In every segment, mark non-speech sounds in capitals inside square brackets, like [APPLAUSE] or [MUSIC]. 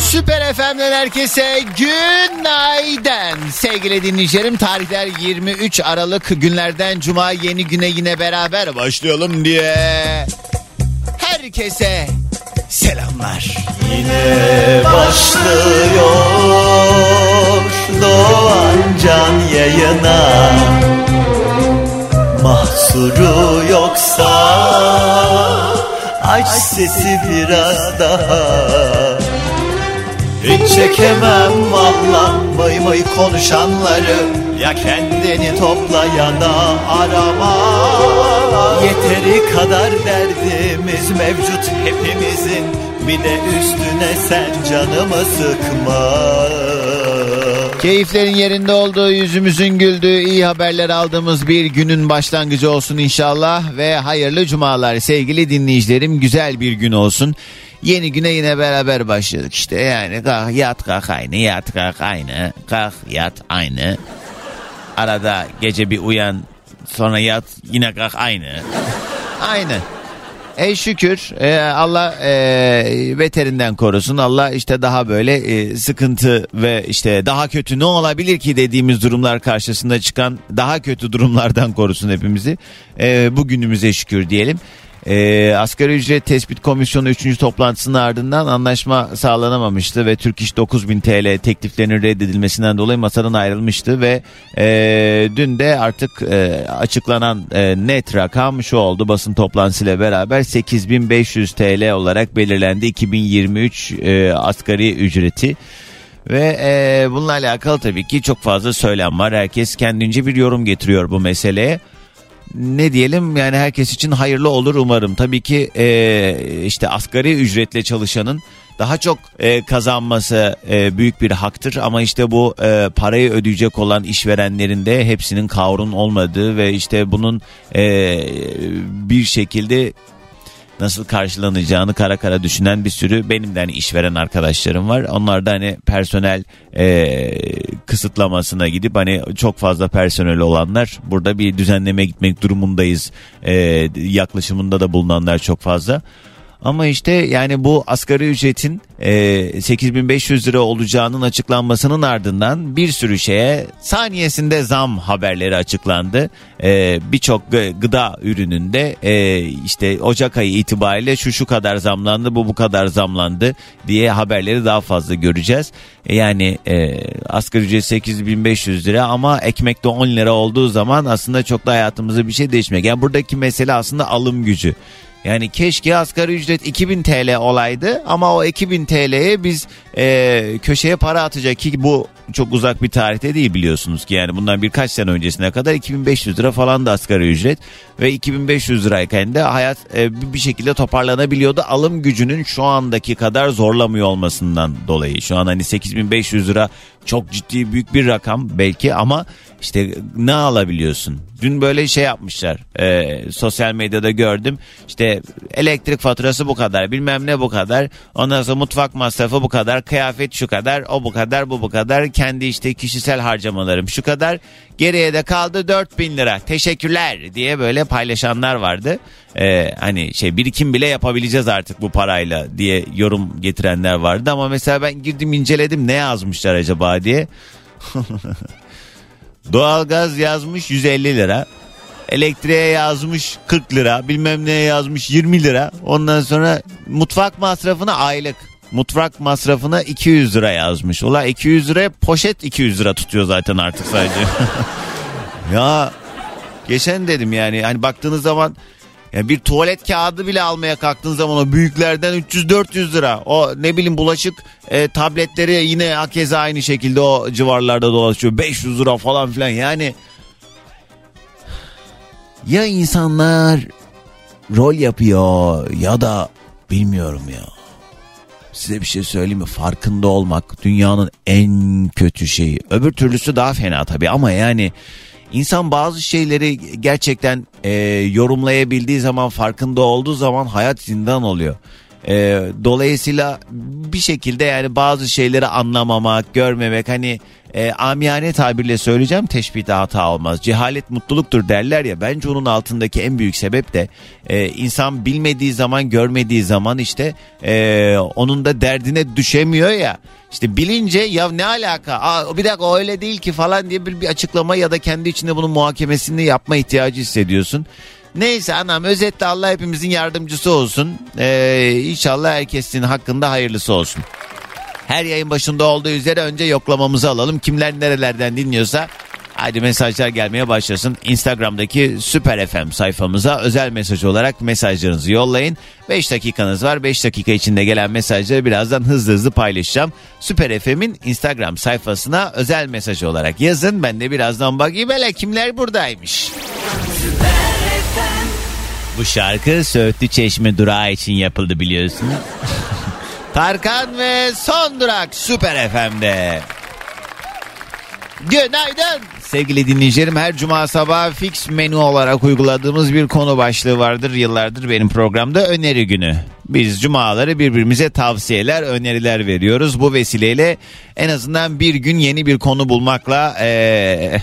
Süper FM'den herkese günaydın. Sevgili dinleyicilerim tarihler 23 Aralık günlerden Cuma yeni güne yine beraber başlayalım diye. Herkese selamlar. Yine başlıyor Doğan Can yayına Mahsuru yoksa Aç sesi biraz daha Hiç çekemem valla Mıy mıy konuşanları. Ya kendini topla ya da arama. Yeteri kadar derdimiz mevcut hepimizin. Bir de üstüne sen canımı sıkma. Keyiflerin yerinde olduğu, yüzümüzün güldüğü, iyi haberler aldığımız bir günün başlangıcı olsun inşallah. Ve hayırlı cumalar sevgili dinleyicilerim. Güzel bir gün olsun. Yeni güne yine beraber başladık işte yani kalk yat kalk aynı yat kalk aynı kalk yat aynı. Arada gece bir uyan sonra yat yine kalk aynı. Aynı. Ey şükür e, Allah e, beterinden korusun. Allah işte daha böyle e, sıkıntı ve işte daha kötü ne olabilir ki dediğimiz durumlar karşısında çıkan daha kötü durumlardan korusun hepimizi. E, bugünümüze şükür diyelim. E, asgari ücret tespit komisyonu 3. toplantısının ardından anlaşma sağlanamamıştı ve Türk İş 9000 TL tekliflerinin reddedilmesinden dolayı masadan ayrılmıştı ve e, dün de artık e, açıklanan e, net rakam şu oldu basın toplantısıyla beraber 8500 TL olarak belirlendi 2023 e, asgari ücreti. Ve e, bununla alakalı tabii ki çok fazla söylem var. Herkes kendince bir yorum getiriyor bu meseleye ne diyelim yani herkes için hayırlı olur umarım. Tabii ki e, işte asgari ücretle çalışanın daha çok e, kazanması e, büyük bir haktır ama işte bu e, parayı ödeyecek olan işverenlerin de hepsinin kavrun olmadığı ve işte bunun e, bir şekilde nasıl karşılanacağını kara kara düşünen bir sürü benim de hani işveren arkadaşlarım var. Onlar da hani personel e, kısıtlamasına gidip hani çok fazla personel olanlar burada bir düzenleme gitmek durumundayız e, yaklaşımında da bulunanlar çok fazla. Ama işte yani bu asgari ücretin e, 8500 lira olacağının açıklanmasının ardından bir sürü şeye saniyesinde zam haberleri açıklandı. E, Birçok gıda ürününde e, işte Ocak ayı itibariyle şu şu kadar zamlandı bu bu kadar zamlandı diye haberleri daha fazla göreceğiz. E, yani e, asgari ücret 8500 lira ama ekmek de 10 lira olduğu zaman aslında çok da hayatımızda bir şey değişmiyor. Yani buradaki mesele aslında alım gücü. Yani keşke asgari ücret 2000 TL olaydı ama o 2000 TL'ye biz e, köşeye para atacak ki bu çok uzak bir tarihte değil biliyorsunuz ki. Yani bundan birkaç sene öncesine kadar 2500 lira falan da asgari ücret. Ve 2500 lirayken de hayat e, bir şekilde toparlanabiliyordu. Alım gücünün şu andaki kadar zorlamıyor olmasından dolayı. Şu an hani 8500 lira çok ciddi büyük bir rakam belki ama işte ne alabiliyorsun? Dün böyle şey yapmışlar. E, sosyal medyada gördüm. İşte elektrik faturası bu kadar, bilmem ne bu kadar. Ondan sonra mutfak masrafı bu kadar, kıyafet şu kadar, o bu kadar, bu bu kadar. Kendi işte kişisel harcamalarım şu kadar. Geriye de kaldı 4000 lira. Teşekkürler diye böyle paylaşanlar vardı. E, hani şey birikim bile yapabileceğiz artık bu parayla diye yorum getirenler vardı. Ama mesela ben girdim inceledim ne yazmışlar acaba diye. [LAUGHS] Doğalgaz yazmış 150 lira. Elektriğe yazmış 40 lira. Bilmem neye yazmış 20 lira. Ondan sonra mutfak masrafına aylık. Mutfak masrafına 200 lira yazmış. Ulan 200 liraya poşet 200 lira tutuyor zaten artık sadece. [LAUGHS] ya geçen dedim yani hani baktığınız zaman yani bir tuvalet kağıdı bile almaya kalktığın zaman o büyüklerden 300-400 lira. O ne bileyim bulaşık e, tabletleri yine hakeza aynı şekilde o civarlarda dolaşıyor. 500 lira falan filan yani. Ya insanlar rol yapıyor ya da bilmiyorum ya. Size bir şey söyleyeyim mi? Farkında olmak dünyanın en kötü şeyi. Öbür türlüsü daha fena tabii ama yani İnsan bazı şeyleri gerçekten e, yorumlayabildiği zaman farkında olduğu zaman hayat zindan oluyor. E, dolayısıyla bir şekilde yani bazı şeyleri anlamamak, görmemek hani e, amiyane tabirle söyleyeceğim teşbihte hata olmaz. Cehalet mutluluktur derler ya bence onun altındaki en büyük sebep de e, insan bilmediği zaman görmediği zaman işte e, onun da derdine düşemiyor ya. İşte bilince ya ne alaka Aa, bir dakika öyle değil ki falan diye bir, bir açıklama ya da kendi içinde bunun muhakemesini yapma ihtiyacı hissediyorsun. Neyse anam özetle Allah hepimizin yardımcısı olsun. Ee, inşallah herkesin hakkında hayırlısı olsun. Her yayın başında olduğu üzere önce yoklamamızı alalım. Kimler nerelerden dinliyorsa Hadi mesajlar gelmeye başlasın. Instagram'daki Süper FM sayfamıza özel mesaj olarak mesajlarınızı yollayın. 5 dakikanız var. 5 dakika içinde gelen mesajları birazdan hızlı hızlı paylaşacağım. Süper FM'in Instagram sayfasına özel mesaj olarak yazın. Ben de birazdan bakayım hele kimler buradaymış. Bu şarkı Söğütlü Çeşme durağı için yapıldı biliyorsun. [LAUGHS] Tarkan ve Son Durak Süper FM'de. Günaydın. Sevgili dinleyicilerim her cuma sabahı fix menü olarak uyguladığımız bir konu başlığı vardır. Yıllardır benim programda öneri günü. Biz cumaları birbirimize tavsiyeler, öneriler veriyoruz. Bu vesileyle en azından bir gün yeni bir konu bulmakla ee,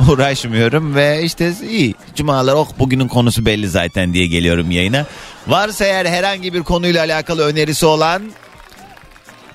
[LAUGHS] uğraşmıyorum ve işte iyi cumalar oh bugünün konusu belli zaten diye geliyorum yayına. Varsa eğer herhangi bir konuyla alakalı önerisi olan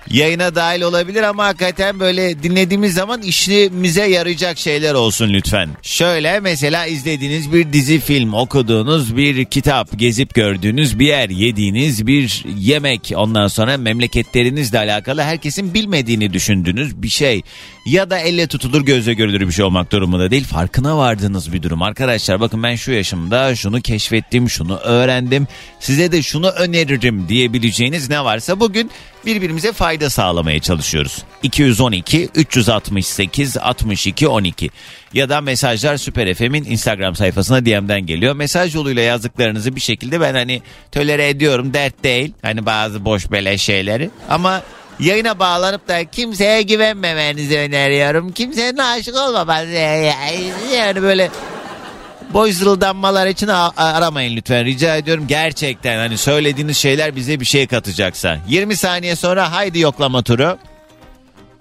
yayına dahil olabilir ama hakikaten böyle dinlediğimiz zaman işimize yarayacak şeyler olsun lütfen. Şöyle mesela izlediğiniz bir dizi film, okuduğunuz bir kitap, gezip gördüğünüz bir yer, yediğiniz bir yemek, ondan sonra memleketlerinizle alakalı herkesin bilmediğini düşündüğünüz bir şey ya da elle tutulur gözle görülür bir şey olmak durumunda değil farkına vardığınız bir durum. Arkadaşlar bakın ben şu yaşımda şunu keşfettim, şunu öğrendim, size de şunu öneririm diyebileceğiniz ne varsa bugün birbirimize fayda sağlamaya çalışıyoruz. 212 368 62 12 ya da mesajlar Süper FM'in Instagram sayfasına DM'den geliyor. Mesaj yoluyla yazdıklarınızı bir şekilde ben hani tölere ediyorum dert değil. Hani bazı boş beleş şeyleri ama yayına bağlanıp da kimseye güvenmemenizi öneriyorum. Kimsenin aşık olmamanızı yani böyle boş zırıldanmalar için aramayın lütfen rica ediyorum. Gerçekten hani söylediğiniz şeyler bize bir şey katacaksa. 20 saniye sonra haydi yoklama turu.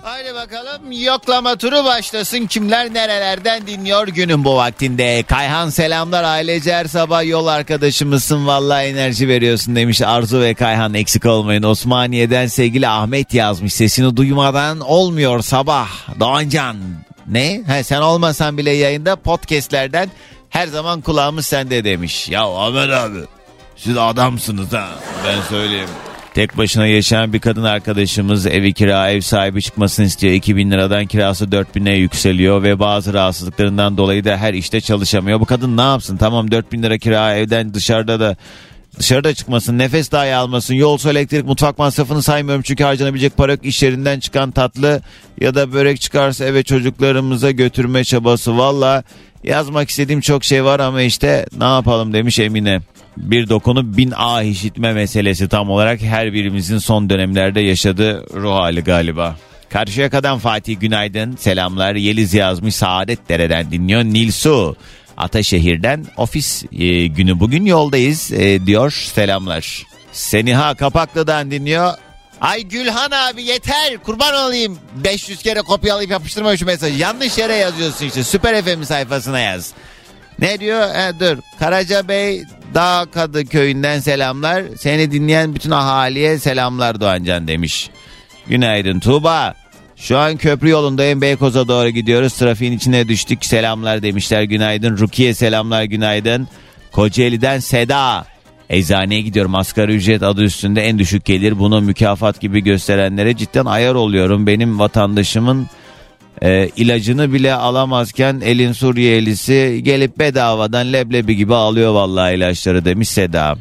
Haydi bakalım yoklama turu başlasın. Kimler nerelerden dinliyor günün bu vaktinde. Kayhan selamlar ailece her sabah yol arkadaşımızsın. Vallahi enerji veriyorsun demiş Arzu ve Kayhan eksik olmayın. Osmaniye'den sevgili Ahmet yazmış. Sesini duymadan olmuyor sabah. Doğancan. Ne? He, sen olmasan bile yayında podcastlerden her zaman kulağımız sende demiş. Ya Ahmet abi siz adamsınız ha ben söyleyeyim. Tek başına yaşayan bir kadın arkadaşımız evi kira ev sahibi çıkmasını istiyor. 2000 liradan kirası 4000'e yükseliyor ve bazı rahatsızlıklarından dolayı da her işte çalışamıyor. Bu kadın ne yapsın? Tamam 4000 lira kira evden dışarıda da dışarıda çıkmasın, nefes dahi almasın, yol su, elektrik, mutfak masrafını saymıyorum çünkü harcanabilecek para yok. İş yerinden çıkan tatlı ya da börek çıkarsa eve çocuklarımıza götürme çabası. Valla yazmak istediğim çok şey var ama işte ne yapalım demiş Emine bir dokunu bin ah işitme meselesi tam olarak her birimizin son dönemlerde yaşadığı ruh hali galiba. Karşıyaka'dan Fatih Günaydın. Selamlar. Yeliz yazmış Saadet Dere'den dinliyor. Nilsu Ataşehir'den ofis e, günü. Bugün yoldayız e, diyor. Selamlar. Seniha Kapaklı'dan dinliyor. Ay Gülhan abi yeter kurban olayım. 500 kere kopyalayıp yapıştırma şu mesajı. Yanlış yere yazıyorsun işte. Süper FM sayfasına yaz. Ne diyor? E, dur. Karaca Bey Dağ Kadı köyünden selamlar. Seni dinleyen bütün ahaliye selamlar Doğancan demiş. Günaydın Tuğba. Şu an köprü yolundayım Beykoz'a doğru gidiyoruz. Trafiğin içine düştük. Selamlar demişler. Günaydın. Rukiye selamlar günaydın. Kocaeli'den Seda. Eczaneye gidiyorum asgari ücret adı üstünde en düşük gelir bunu mükafat gibi gösterenlere cidden ayar oluyorum. Benim vatandaşımın e, ilacını bile alamazken elin Suriyelisi gelip bedavadan leblebi gibi alıyor vallahi ilaçları demiş Seda.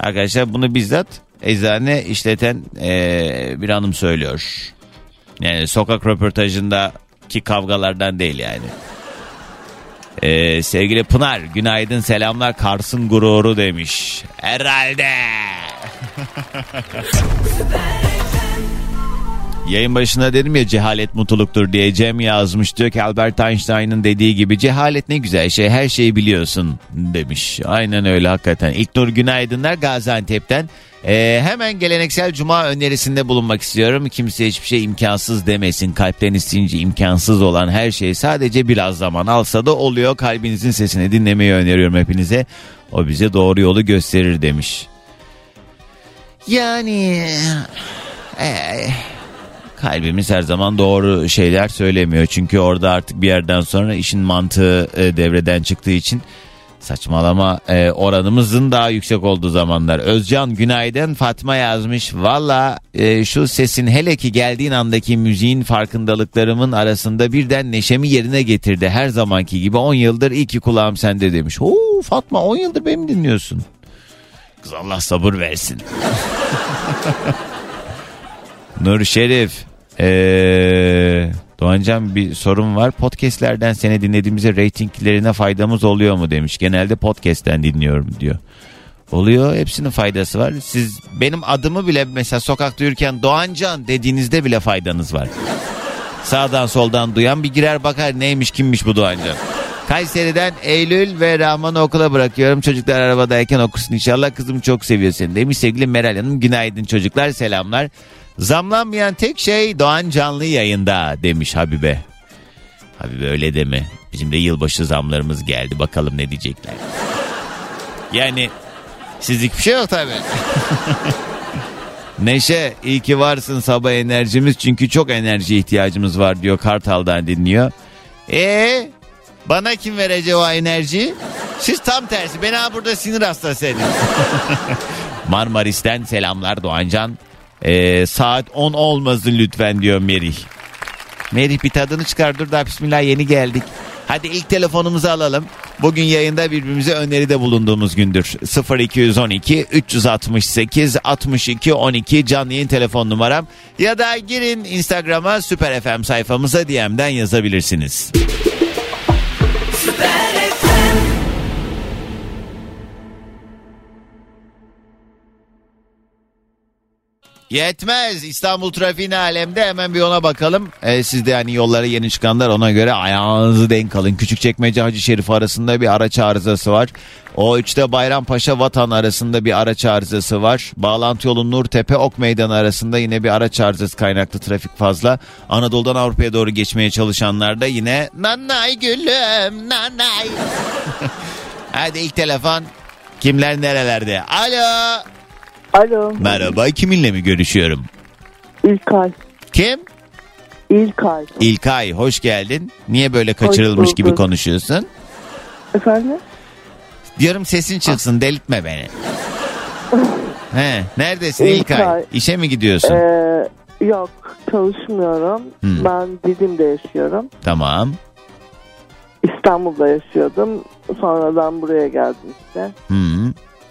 Arkadaşlar bunu bizzat eczane işleten e, bir hanım söylüyor. Yani sokak röportajındaki kavgalardan değil yani. Ee, sevgili Pınar günaydın selamlar Kars'ın gururu demiş. Herhalde. [LAUGHS] Yayın başında dedim ya cehalet mutluluktur diye Cem yazmış diyor ki Albert Einstein'ın dediği gibi cehalet ne güzel şey her şeyi biliyorsun demiş. Aynen öyle hakikaten. İlknur Günaydınlar Gaziantep'ten. Ee, hemen geleneksel cuma önerisinde bulunmak istiyorum. Kimse hiçbir şey imkansız demesin. Kalpten isteyince imkansız olan her şey sadece biraz zaman alsa da oluyor. Kalbinizin sesini dinlemeyi öneriyorum hepinize. O bize doğru yolu gösterir demiş. Yani... Ee, kalbimiz her zaman doğru şeyler söylemiyor. Çünkü orada artık bir yerden sonra işin mantığı e, devreden çıktığı için saçmalama e, oranımızın daha yüksek olduğu zamanlar. Özcan günaydın Fatma yazmış. Valla e, şu sesin hele ki geldiğin andaki müziğin farkındalıklarımın arasında birden neşemi yerine getirdi. Her zamanki gibi 10 yıldır iyi ki kulağım sende demiş. Oo Fatma 10 yıldır beni dinliyorsun. Kız Allah sabır versin. [LAUGHS] Nur Şerif. Ee, Doğancan bir sorun var. Podcastlerden seni dinlediğimizde reytinglerine faydamız oluyor mu demiş. Genelde podcast'ten dinliyorum diyor. Oluyor hepsinin faydası var. Siz benim adımı bile mesela sokakta yürürken Doğancan dediğinizde bile faydanız var. Sağdan soldan duyan bir girer bakar neymiş kimmiş bu Doğancan. Kayseri'den Eylül ve Rahman'ı okula bırakıyorum. Çocuklar arabadayken okusun inşallah. Kızım çok seviyor seni demiş sevgili Meral Hanım. Günaydın çocuklar selamlar. Zamlanmayan tek şey Doğan canlı yayında demiş Habibe. Habibe öyle deme. Bizim de yılbaşı zamlarımız geldi. Bakalım ne diyecekler. Yani sizlik bir şey yok tabii. [LAUGHS] Neşe iyi ki varsın sabah enerjimiz çünkü çok enerji ihtiyacımız var diyor Kartal'dan dinliyor. E bana kim verecek o enerji? Siz tam tersi. Ben ha burada sinir hastası edin. [LAUGHS] Marmaris'ten selamlar Doğancan. Ee, saat 10 olmasın lütfen diyor Merih. Merih bir tadını çıkar dur da bismillah yeni geldik. Hadi ilk telefonumuzu alalım. Bugün yayında birbirimize öneride bulunduğumuz gündür. 0212 368 62 12 canlı yayın telefon numaram. Ya da girin Instagram'a Süper FM sayfamıza DM'den yazabilirsiniz. Yetmez. İstanbul trafiğine alemde hemen bir ona bakalım. Ee, siz de yani yollara yeni çıkanlar ona göre ayağınızı denk alın. Küçükçekmece Hacı Şerif arasında bir araç arızası var. O üçte Bayrampaşa Vatan arasında bir araç arızası var. Bağlantı yolu Nurtepe Ok Meydanı arasında yine bir araç arızası kaynaklı trafik fazla. Anadolu'dan Avrupa'ya doğru geçmeye çalışanlar da yine nanay gülüm nanay. [LAUGHS] Hadi ilk telefon. Kimler nerelerde? Alo. Alo. Merhaba kiminle mi görüşüyorum? İlkay. Kim? İlkay. İlkay hoş geldin. Niye böyle kaçırılmış bulduk. gibi konuşuyorsun? Efendim? Diyorum sesin çıksın delirtme beni. [LAUGHS] He, neredesin İlkay? İlkay. İşe mi gidiyorsun? Ee, yok çalışmıyorum. Hmm. Ben Didim'de yaşıyorum. Tamam. İstanbul'da yaşıyordum. Sonradan buraya geldim işte. Hı.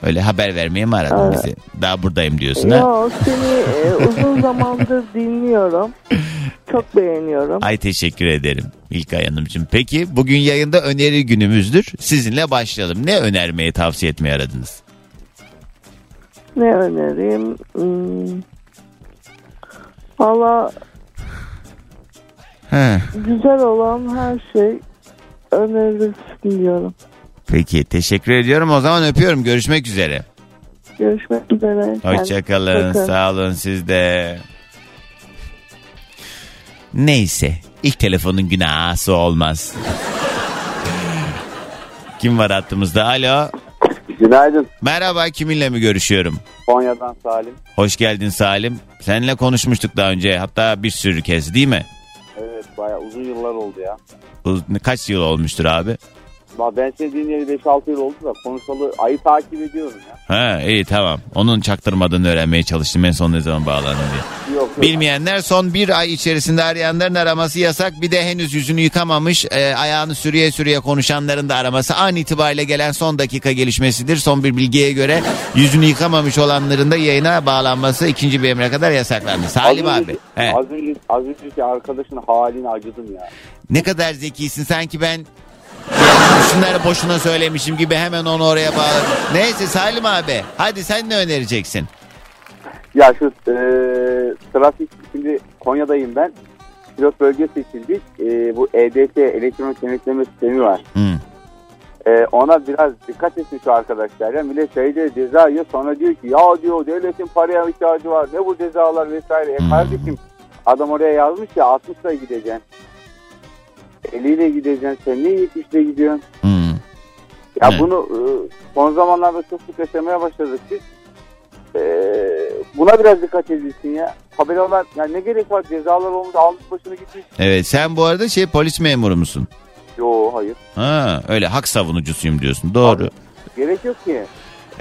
Öyle haber vermeye mi aradın Evet. bizi? Daha buradayım diyorsun ha? Yok seni e, uzun zamandır [LAUGHS] dinliyorum. Çok beğeniyorum. Ay teşekkür ederim İlkay Hanımcığım. Peki bugün yayında öneri günümüzdür. Sizinle başlayalım. Ne önermeyi tavsiye etmeye aradınız? Ne önereyim? Hmm. Valla güzel olan her şey önerilsin diyorum. Peki teşekkür ediyorum. O zaman öpüyorum. Görüşmek üzere. Görüşmek üzere. Hoşçakalın. Bakın. Sağ olun siz de. Neyse. ilk telefonun günahı olmaz. [LAUGHS] Kim var hattımızda? Alo. Günaydın. Merhaba kiminle mi görüşüyorum? Konya'dan Salim. Hoş geldin Salim. Seninle konuşmuştuk daha önce. Hatta bir sürü kez değil mi? Evet bayağı uzun yıllar oldu ya. Kaç yıl olmuştur abi? Ben seni dinleyeli 5-6 yıl oldu da konuşalı ayı takip ediyorum ya. Ha iyi tamam. Onun çaktırmadığını öğrenmeye çalıştım en son ne zaman bağlandın diye. Yok yok. Bilmeyenler son bir ay içerisinde arayanların araması yasak. Bir de henüz yüzünü yıkamamış e, ayağını sürüye sürüye konuşanların da araması an itibariyle gelen son dakika gelişmesidir. Son bir bilgiye göre yüzünü yıkamamış olanların da yayına bağlanması ikinci bir emre kadar yasaklandı. Salim az abi. He. Az, önce, az önceki arkadaşın haline acıdım ya. Ne kadar zekisin sanki ben şunları boşuna söylemişim gibi hemen onu oraya bağladım. Neyse Salim abi hadi sen ne önereceksin? Ya şu e, trafik şimdi Konya'dayım ben. Pilot bölge seçildik. E, bu EDT elektronik denetleme sistemi var. Hı. E, ona biraz dikkat etsin şu arkadaşlar. Ya millet şeyde ceza yiyor sonra diyor ki ya diyor devletin paraya ihtiyacı var. Ne bu cezalar vesaire. E Hmm. kardeşim adam oraya yazmış ya 60'la gideceksin. 50 ile gideceksin. Sen niye 70 ile gidiyorsun? Hı. Ya Evet. bunu e, son zamanlarda çok sık yaşamaya başladık biz. E, buna biraz dikkat edilsin ya. Tabelalar ya ne gerek var cezalar olmuş almış başını gitmiş. Evet sen bu arada şey polis memuru musun? Yo hayır. Ha öyle hak savunucusuyum diyorsun. Doğru. Gerek yok ki.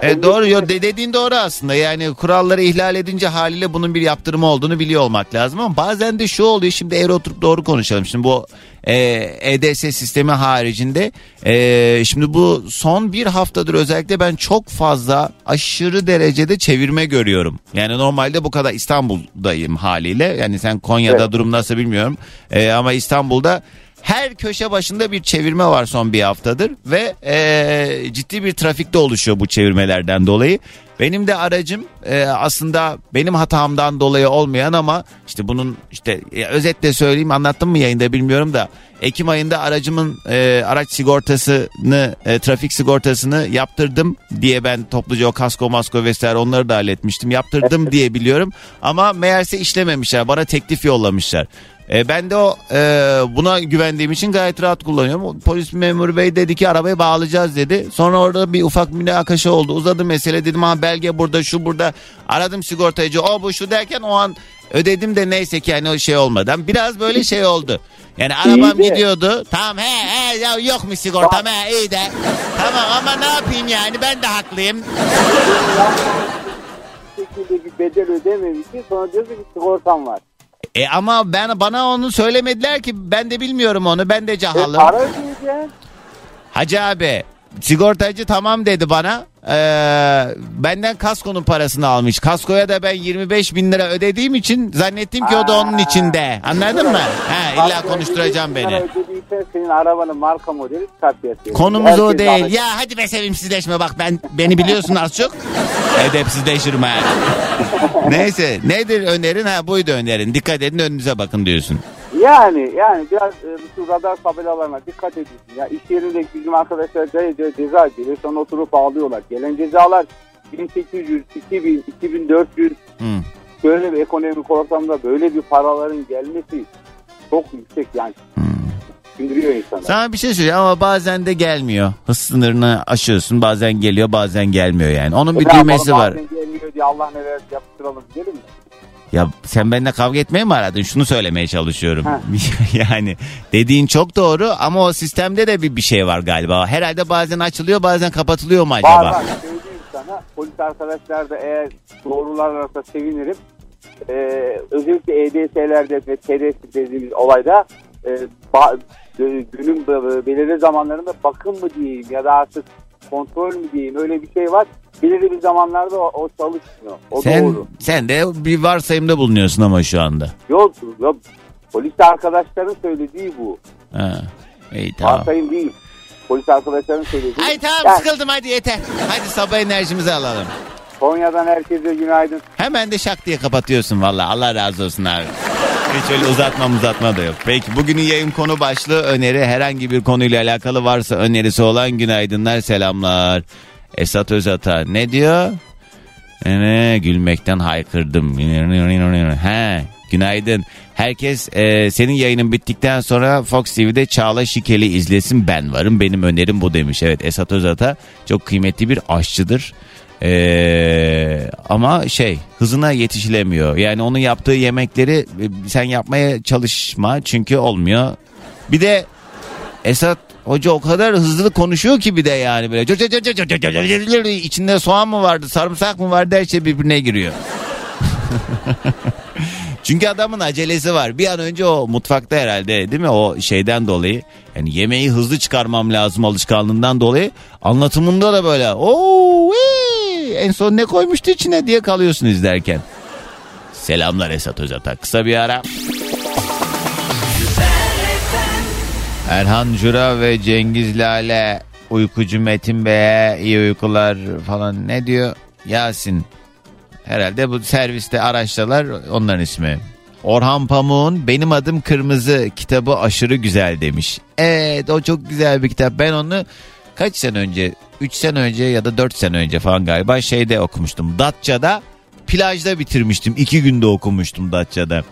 E, doğru yo, de- dediğin doğru aslında. Yani kuralları ihlal edince haliyle bunun bir yaptırımı olduğunu biliyor olmak lazım ama bazen de şu oluyor. Şimdi eğri oturup doğru konuşalım. Şimdi bu e, EDS sistemi haricinde e, şimdi bu son bir haftadır özellikle ben çok fazla aşırı derecede çevirme görüyorum. Yani normalde bu kadar İstanbul'dayım haliyle. Yani sen Konya'da Evet. durum nasıl bilmiyorum. E, ama İstanbul'da her köşe başında bir çevirme var son bir haftadır ve e, ciddi bir trafikte oluşuyor bu çevirmelerden dolayı. Benim de aracım e, aslında benim hatamdan dolayı olmayan ama işte bunun işte e, özetle söyleyeyim anlattım mı yayında bilmiyorum da Ekim ayında aracımın e, araç sigortasını e, trafik sigortasını yaptırdım diye ben topluca o kasko masko vesaire onları da halletmiştim yaptırdım diye biliyorum ama meğerse işlememişler bana teklif yollamışlar. E, ben de o e, buna güvendiğim için gayet rahat kullanıyorum. Polis memuru bey dedi ki arabayı bağlayacağız dedi. Sonra orada bir ufak münakaşa oldu. Uzadı mesele dedim ha belge burada şu burada. Aradım sigortacı o bu şu derken o an ödedim de neyse ki yani o şey olmadan. Biraz böyle şey oldu. Yani arabam İyi de- gidiyordu. Tamam he he ya yok mu sigortam he iyi de. Tamam ama ne yapayım yani ben de haklıyım. Şekilde bir bedel ödememişsin sonra diyorsun ki sigortam var. E ama ben bana onu söylemediler ki ben de bilmiyorum onu ben de E, cahalım. para ödeyeceksin. Hacı abi sigortacı tamam dedi bana. Ee, benden kaskonun parasını almış. Kaskoya da ben 25 bin lira ödediğim için zannettim ki o da onun içinde. Anladın mı? Ha, illa konuşturacağım beni. senin arabanın marka modeli çıkartıyor. Konumuz o değil. Ya hadi be sevimsizleşme bak ben beni biliyorsun az çok. Edepsizleşirim ha. [LAUGHS] Neyse nedir önerin? Ha buydu önerin. Dikkat edin önünüze bakın diyorsun. Yani yani biraz e, şu radar tabelalarına dikkat edin. Ya iş yerinde bizim arkadaşlar ce- ceza geliyor sonra oturup ağlıyorlar. Gelen cezalar 1800, 2000, 2400 Hı. böyle bir ekonomik ortamda böyle bir paraların gelmesi çok yüksek yani. Düşündürüyor insanı. Sana bir şey söyleyeyim ama bazen de gelmiyor. Hız sınırını aşıyorsun bazen geliyor bazen gelmiyor yani. Onun bir Ne düğmesi yapalım, var. bazen gelmiyor diye Allah neler yaptıralım diyelim mi? Ya sen benimle kavga etmeye mi aradın? Şunu söylemeye çalışıyorum. [LAUGHS] Yani dediğin çok doğru ama o sistemde de bir, bir şey var galiba. Herhalde bazen açılıyor bazen kapatılıyor mu acaba? Var var söyleyeyim sana. Polis arkadaşlar da eğer doğrularlarsa sevinirim. Ee, özellikle EDS'lerde ve TDS dediğimiz olayda e, ba- günün be- belirli zamanlarında bakım mı diyeyim ya da artık kontrol mü diyeyim öyle bir şey var. Belirli bir zamanlarda o, o çalışmıyor. O Sen doğru. sen de bir varsayımda bulunuyorsun ama şu anda. Yok, yok. Polis arkadaşların söylediği bu. Ha. İyi tamam. Varsayım değil. Polis arkadaşların söylediği. Ay tamam Yani sıkıldım hadi yeter. Hadi sabah enerjimizi alalım. Konya'dan herkese günaydın. Hemen de şak diye kapatıyorsun valla. Allah razı olsun abi. Hiç öyle uzatma uzatma da yok. Peki bugünün yayın konu başlığı öneri. Herhangi bir konuyla alakalı varsa önerisi olan günaydınlar selamlar. Esat Özata ne diyor? Ne, gülmekten haykırdım. He, günaydın. Herkes e, senin yayının bittikten sonra Fox TV'de Çağla Şikeli izlesin ben varım. Benim önerim bu demiş. Evet Esat Özata çok kıymetli bir aşçıdır. Ee, ama şey hızına yetişilemiyor. Yani onun yaptığı yemekleri e, sen yapmaya çalışma çünkü olmuyor. Bir de Esat Hoca o kadar hızlı konuşuyor ki bir de yani böyle içinde soğan mı vardı sarımsak mı vardı her şey birbirine giriyor. [LAUGHS] Çünkü adamın acelesi var. Bir an önce o mutfakta herhalde değil mi o şeyden dolayı. Yani yemeği hızlı çıkarmam lazım alışkanlığından dolayı. Anlatımında da böyle ooo en son ne koymuştu içine diye kalıyorsun izlerken. Selamlar Esat Özata. Kısa bir ara. Erhan Cura ve Cengiz Lale uykucu Metin Bey'e iyi uykular falan ne diyor? Yasin Herhalde bu serviste araçtalar onların ismi. Orhan Pamuk'un Benim Adım Kırmızı kitabı aşırı güzel demiş. Evet o çok güzel bir kitap. Ben onu kaç sene önce 3 sene önce ya da 4 sene önce falan galiba şeyde okumuştum. Datça'da plajda bitirmiştim. 2 günde okumuştum Datça'da.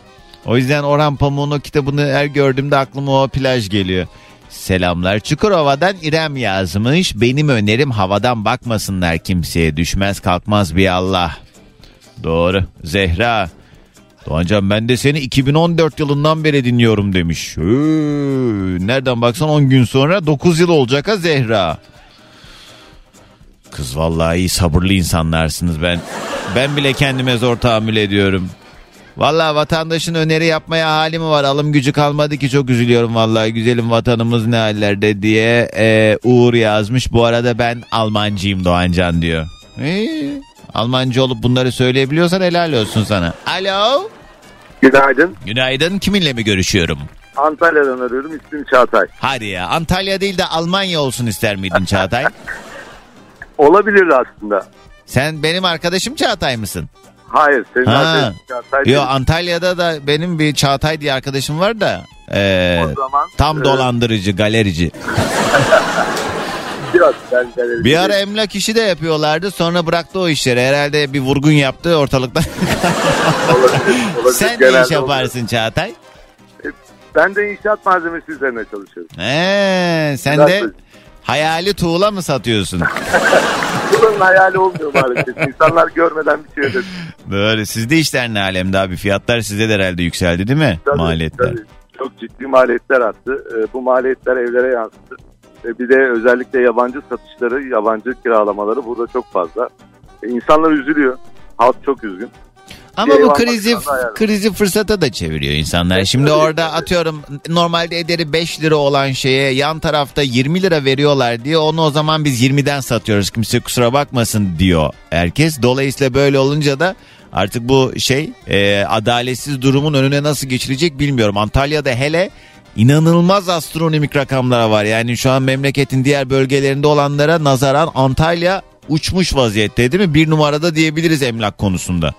O yüzden Orhan Pamuk'un o kitabını her gördüğümde aklıma o plaj geliyor. Selamlar Çukurova'dan İrem yazmış. Benim önerim havadan bakmasınlar kimseye. Düşmez kalkmaz bir Allah. Doğru. Zehra. Doğancan ben de seni 2014 yılından beri dinliyorum demiş. Ee, nereden baksan 10 gün sonra 9 yıl olacak ha Zehra. Kız vallahi iyi sabırlı insanlarsınız ben. Ben bile kendime zor tahammül ediyorum. Vallahi vatandaşın öneri yapmaya hali mi var? Alım gücü kalmadı ki çok üzülüyorum vallahi. Güzelim vatanımız ne hallerde diye e, Uğur yazmış. Bu arada ben Almancıyım Doğancan diyor. İyi. Almancı olup bunları söyleyebiliyorsan helal olsun sana. Alo. Günaydın. Günaydın. Kiminle mi görüşüyorum? Antalya'dan arıyorum. İsmim Çağatay. Hadi ya Antalya değil de Almanya olsun ister miydin Çağatay? [LAUGHS] Olabilir aslında. Sen benim arkadaşım Çağatay mısın? Hayır. Senin Ha. Çağatay Yo. Antalya'da da benim bir Çağatay diye arkadaşım var da. e, O zaman, tam e, dolandırıcı, galerici. [LAUGHS] Biraz ben Bir ara emlak işi de yapıyorlardı. Sonra bıraktı o işleri. Herhalde bir vurgun yaptı ortalıkta. [LAUGHS] olabilir, olabilir. Sen ne iş yaparsın Çağatay? oluyor. Ben de inşaat malzemesi üzerine çalışıyorum. Ee, sen Biraz de da- hayali tuğla mı satıyorsun? [LAUGHS] Buranın hayali olmuyor maalesef. İnsanlar görmeden bir şey ödedi. Böyle sizde işler ne alemde abi? Fiyatlar sizde de herhalde yükseldi değil mi? Tabii, Maliyetler. tabii. Çok ciddi maliyetler arttı. Ee, Bu maliyetler evlere yansıdı. Bir de özellikle yabancı satışları, yabancı kiralamaları burada çok fazla. E, İnsanlar üzülüyor. Halk çok üzgün. Ama bu krizi krizi fırsata da çeviriyor insanlar. Şimdi tabii, orada atıyorum normalde ederi 5 lira olan şeye yan tarafta 20 lira veriyorlar diye onu o zaman biz 20'den satıyoruz. Kimse kusura bakmasın diyor herkes. Dolayısıyla böyle olunca da artık bu şey e, adaletsiz durumun önüne nasıl geçilecek bilmiyorum. Antalya'da hele inanılmaz astronomik rakamlara var. Yani şu an memleketin diğer bölgelerinde olanlara nazaran Antalya uçmuş vaziyette değil mi? Bir numarada diyebiliriz emlak konusunda.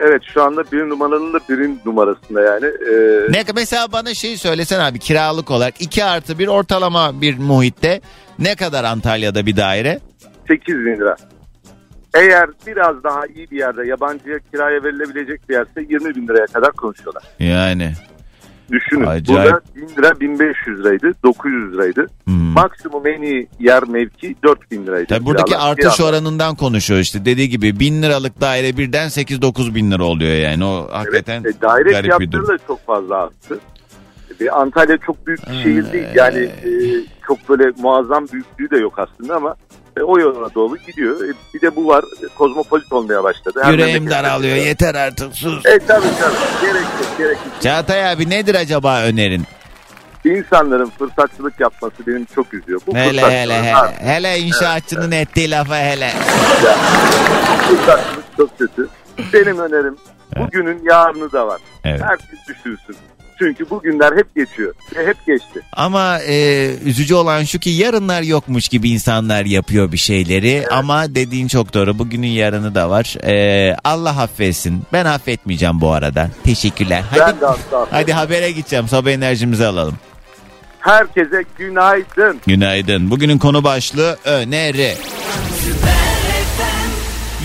Evet şu anda bir numaranın da birin numarasında yani. Ee, Ne mesela bana şey söylesen abi kiralık olarak 2 artı bir ortalama bir muhitte ne kadar Antalya'da bir daire? 8 bin lira. Eğer biraz daha iyi bir yerde yabancıya kiraya verilebilecek bir yerse 20 bin liraya kadar konuşuyorlar. Yani. Düşünün. Acayip. Burada 1000 lira 1500 liraydı. 900 liraydı. Hmm. Maksimum en iyi yer mevki 4000 liraydı. Tabii buradaki Kiralar. artış Kiralar. oranından konuşuyor işte. Dediği gibi bin liralık daire birden 8-9 bin lira oluyor yani. O hakikaten Evet, e, daire garip bir durum. da çok fazla arttı. Bir Antalya çok büyük bir şehir değil. Yani e, çok böyle muazzam büyüklüğü de yok aslında ama e, o yoluna doğru gidiyor. E, bir de bu var. Kozmopolit olmaya başladı. Her Yüreğim daralıyor yeter artık sus. E tabii tabii. Gerek yok. Gerek yok. Çağatay abi nedir acaba önerin? İnsanların fırsatçılık yapması benim çok üzüyor. Bu Hele fırsatçılık- hele hele. Ha, Hele inşaatçının ettiği lafa hele. fırsatçılık çok kötü. Benim önerim bugünün yarını da var. Evet. Herkes düşünsün. Çünkü bugünler hep geçiyor. Ve hep geçti. Ama e, üzücü olan şu ki yarınlar yokmuş gibi insanlar yapıyor bir şeyleri. Ama dediğin çok doğru. Bugünün yarını da var. E, Allah affetsin. Ben affetmeyeceğim bu arada. Teşekkürler. Hadi, Ben de asla. hadi habere gideceğim. Sabah enerjimizi alalım. Herkese günaydın. Günaydın. Bugünün konu başlığı öneri.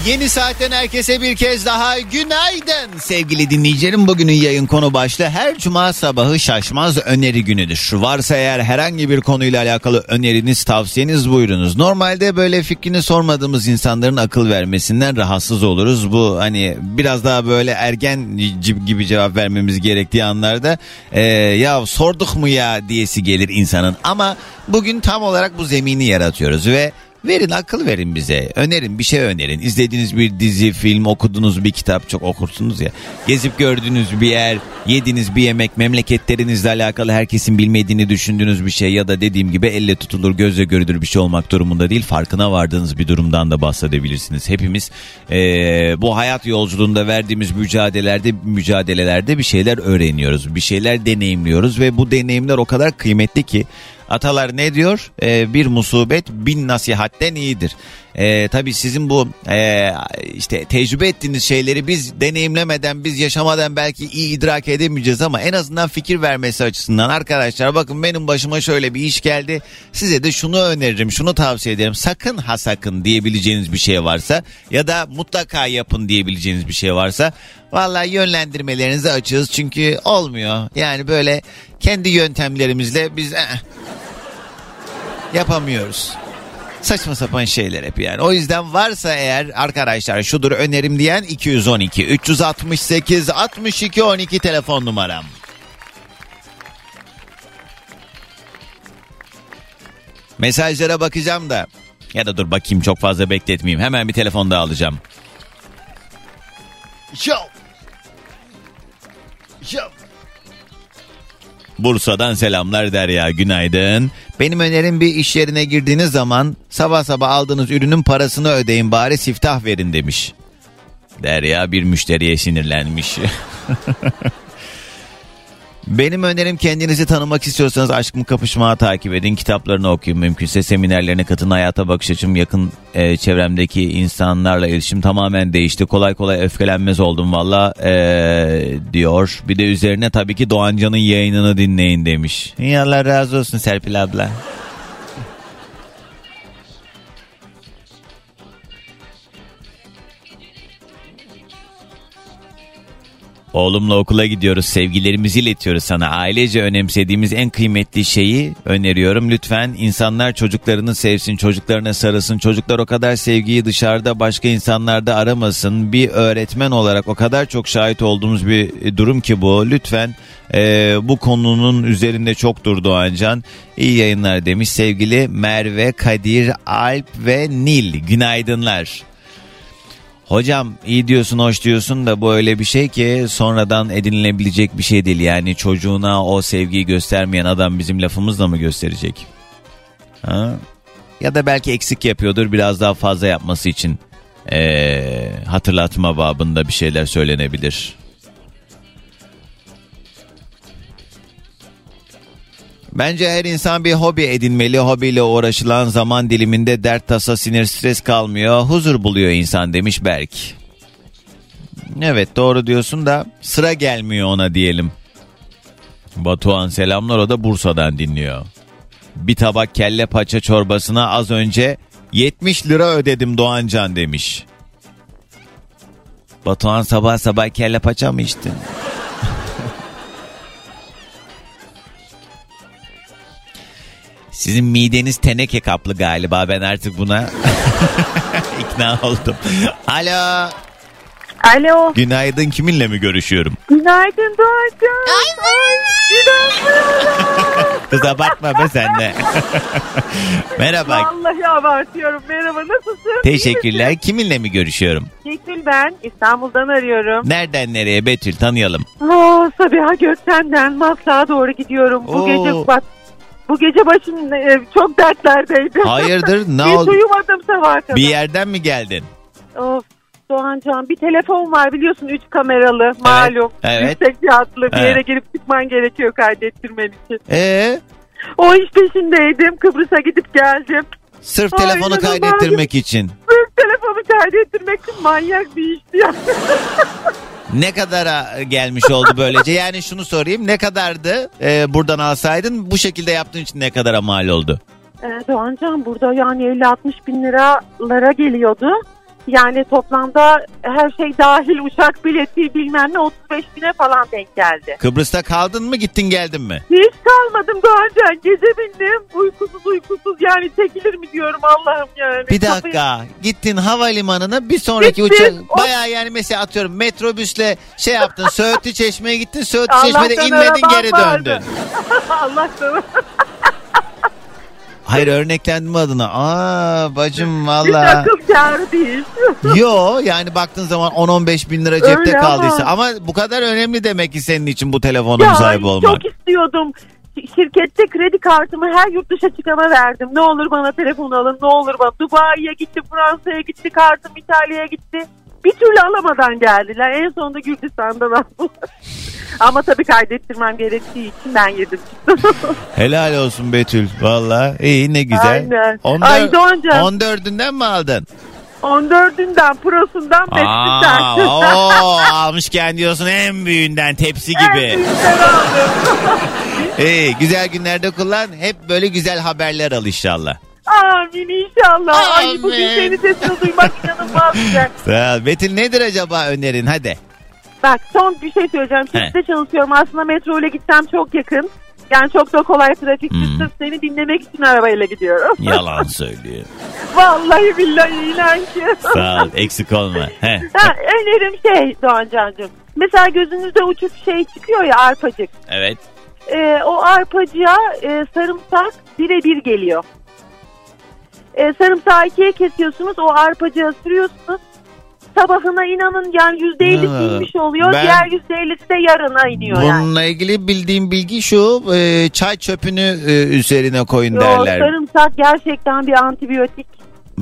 Yeni saatten herkese bir kez daha günaydın sevgili dinleyicilerim. Bugünün yayın konu başlığı her cuma sabahı şaşmaz öneri günüdür. Varsa eğer herhangi bir konuyla alakalı öneriniz, tavsiyeniz buyurunuz. Normalde böyle fikrini sormadığımız insanların akıl vermesinden rahatsız oluruz. Bu hani biraz daha böyle ergen gibi cevap vermemiz gerektiği anlarda e, ya sorduk mu ya diyesi gelir insanın. Ama bugün tam olarak bu zemini yaratıyoruz ve Verin akıl verin bize. Önerin bir şey önerin. İzlediğiniz bir dizi, film, okuduğunuz bir kitap çok okursunuz ya. Gezip gördüğünüz bir yer, yediğiniz bir yemek, memleketlerinizle alakalı herkesin bilmediğini düşündüğünüz bir şey ya da dediğim gibi elle tutulur, gözle görülür bir şey olmak durumunda değil. Farkına vardığınız bir durumdan da bahsedebilirsiniz. Hepimiz eee, bu hayat yolculuğunda verdiğimiz mücadelelerde mücadelelerde bir şeyler öğreniyoruz. Bir şeyler deneyimliyoruz ve bu deneyimler o kadar kıymetli ki Atalar ne diyor? Ee, bir musibet bin nasihatten iyidir. Ee, tabii sizin bu e, işte tecrübe ettiğiniz şeyleri biz deneyimlemeden, biz yaşamadan belki iyi idrak edemeyeceğiz ama en azından fikir vermesi açısından arkadaşlar bakın benim başıma şöyle bir iş geldi. Size de şunu öneririm, şunu tavsiye ederim. Sakın ha sakın diyebileceğiniz bir şey varsa ya da mutlaka yapın diyebileceğiniz bir şey varsa vallahi yönlendirmelerinizi açığız çünkü olmuyor. Yani böyle kendi yöntemlerimizle biz eh, yapamıyoruz. Saçma sapan şeyler hep yani. O yüzden varsa eğer arkadaşlar şudur önerim diyen 212 368 62 12 telefon numaram. Mesajlara bakacağım da ya da dur bakayım çok fazla bekletmeyeyim. Hemen bir telefon daha alacağım. Yo. Yo. Bursa'dan selamlar Derya günaydın. Benim önerim bir iş yerine girdiğiniz zaman sabah sabah aldığınız ürünün parasını ödeyin bari siftah verin demiş. Derya bir müşteriye sinirlenmiş. [LAUGHS] Benim önerim kendinizi tanımak istiyorsanız Aşk mı Kapışmağı takip edin. Kitaplarını okuyun mümkünse. Seminerlerine katın. Hayata bakış açım yakın e, çevremdeki insanlarla iletişim tamamen değişti. Kolay kolay öfkelenmez oldum valla e, diyor. Bir de üzerine tabii ki Doğancan'ın yayınını dinleyin demiş. İyi Allah razı olsun Serpil abla. Oğlumla okula gidiyoruz. Sevgilerimizi iletiyoruz sana. Ailece önemsediğimiz en kıymetli şeyi öneriyorum. Lütfen insanlar çocuklarını sevsin, çocuklarına sarılsın. Çocuklar o kadar sevgiyi dışarıda başka insanlarda aramasın. Bir öğretmen olarak o kadar çok şahit olduğumuz bir durum ki bu. Lütfen e, bu konunun üzerinde çok durdu Ancan. İyi yayınlar demiş sevgili Merve, Kadir, Alp ve Nil. Günaydınlar. Hocam iyi diyorsun hoş diyorsun da bu öyle bir şey ki sonradan edinilebilecek bir şey değil. Yani çocuğuna o sevgiyi göstermeyen adam bizim lafımızla mı gösterecek? Ha? Ya da belki eksik yapıyordur biraz daha fazla yapması için ee, hatırlatma babında bir şeyler söylenebilir. Bence her insan bir hobi edinmeli. Hobiyle uğraşılan zaman diliminde dert tasa sinir stres kalmıyor. Huzur buluyor insan demiş Berk. Evet doğru diyorsun da sıra gelmiyor ona diyelim. Batuhan selamlar o da Bursa'dan dinliyor. Bir tabak kelle paça çorbasına az önce 70 lira ödedim Doğancan demiş. Batuhan sabah sabah kelle paça mı içtin? Sizin mideniz teneke kaplı galiba ben artık buna [LAUGHS] ikna oldum. Alo. Alo. Günaydın kiminle mi görüşüyorum? Günaydın Doğacan. Ay, Ay inanmıyorum. [LAUGHS] Kız abartma be sen de. [LAUGHS] Merhaba. Vallahi abartıyorum. Merhaba nasılsın? Teşekkürler. Kiminle mi görüşüyorum? Betül ben. İstanbul'dan arıyorum. Nereden nereye Betül tanıyalım. Aa, Sabiha Gökçen'den Maslak'a doğru gidiyorum. Bu Oo. gece bak bu gece başım e, çok dertlerdeydi. Hayırdır [LAUGHS] ne Hiç oldu? uyumadım sabaha kadar. Bir yerden mi geldin? Of Doğancan bir telefon var biliyorsun 3 kameralı malum. evet. Yüksek fiyatlı bir Evet. yere girip çıkman gerekiyor kaydettirmen için. Ee, O iş peşindeydim Kıbrıs'a gidip geldim. sırf Ay, telefonu inanılmaz. kaydettirmek için. Sırf telefonu kaydettirmek için manyak bir işti ya. [LAUGHS] Ne kadara gelmiş oldu böylece? Yani şunu sorayım ne kadardı e, buradan alsaydın bu şekilde yaptığın için ne kadara mal oldu? Ee, Doğancan burada yani 50-60 bin liralara geliyordu. Yani toplamda her şey dahil uçak bileti bilmem ne 35 bine falan denk geldi. Kıbrıs'ta kaldın mı gittin geldin mi? Hiç kalmadım Doğancan. Gece bindim. Uykusuz uykusuz yani çekilir mi diyorum Allah'ım yani. Bir Kafayı- dakika gittin havalimanına bir sonraki uçak O- baya yani mesela atıyorum metrobüsle şey yaptın [LAUGHS] Söğütlü Çeşme'ye gittin Söğütlü Çeşme'de inmedin geri döndün. [LAUGHS] Allah'tan. Hayır örneklendim adına. Aa bacım valla. akıl kârı değil. [LAUGHS] Yo yani baktığın zaman 10-15 bin lira cepte Öyle ama- kaldıysa. Ama bu kadar önemli demek ki senin için bu telefonun Ya sahibi olmak. çok istiyordum. Şirkette kredi kartımı her yurt dışı çıkana verdim. Ne olur bana telefon alın, ne olur bana. Dubai'ye gitti, Fransa'ya gitti, kartım İtalya'ya gitti. Bir türlü alamadan geldiler. En sonunda Gürcistan'dan aldılar. Ama tabii kaydettirmem gerektiği için ben yedim. [LAUGHS] Helal olsun Betül. Valla iyi ne güzel. Aynen. 14 Ay Doğancan. 14'ünden mi aldın? 14'ünden, prosundan. Aa, [LAUGHS] oo, almışken diyorsun en büyüğünden tepsi gibi. İyi güzel günlerde kullan. Hep böyle güzel haberler al inşallah. Amin inşallah. Ay Amin. bugün senin sesini duymak inanılmaz güzel. [LAUGHS] Sağ ol. Betül nedir acaba önerin hadi. Bak son bir şey söyleyeceğim. Çiftte çalışıyorum. Aslında metro ile gitsem çok yakın. Yani çok da kolay trafik. Hmm. Sırf seni dinlemek için arabayla gidiyorum. [LAUGHS] Yalan söylüyor. Vallahi billahi inan ki. Sağ ol eksik olma. He. ha, önerim şey Doğancan'cığım. Mesela gözünüzde uçuk şey çıkıyor ya arpacık. Evet. Ee, o arpacığa e, sarımsak birebir geliyor. E, sarımsağı ikiye kesiyorsunuz. O arpacığa sürüyorsunuz. Sabahına inanın yani yüzde elli inmiş oluyor. ben- Diğer yüzde ellisi de yarına iniyor yani. Bununla ilgili bildiğim bilgi şu e, çay çöpünü e, üzerine koyun Yo, derler. sarımsak gerçekten bir antibiyotik.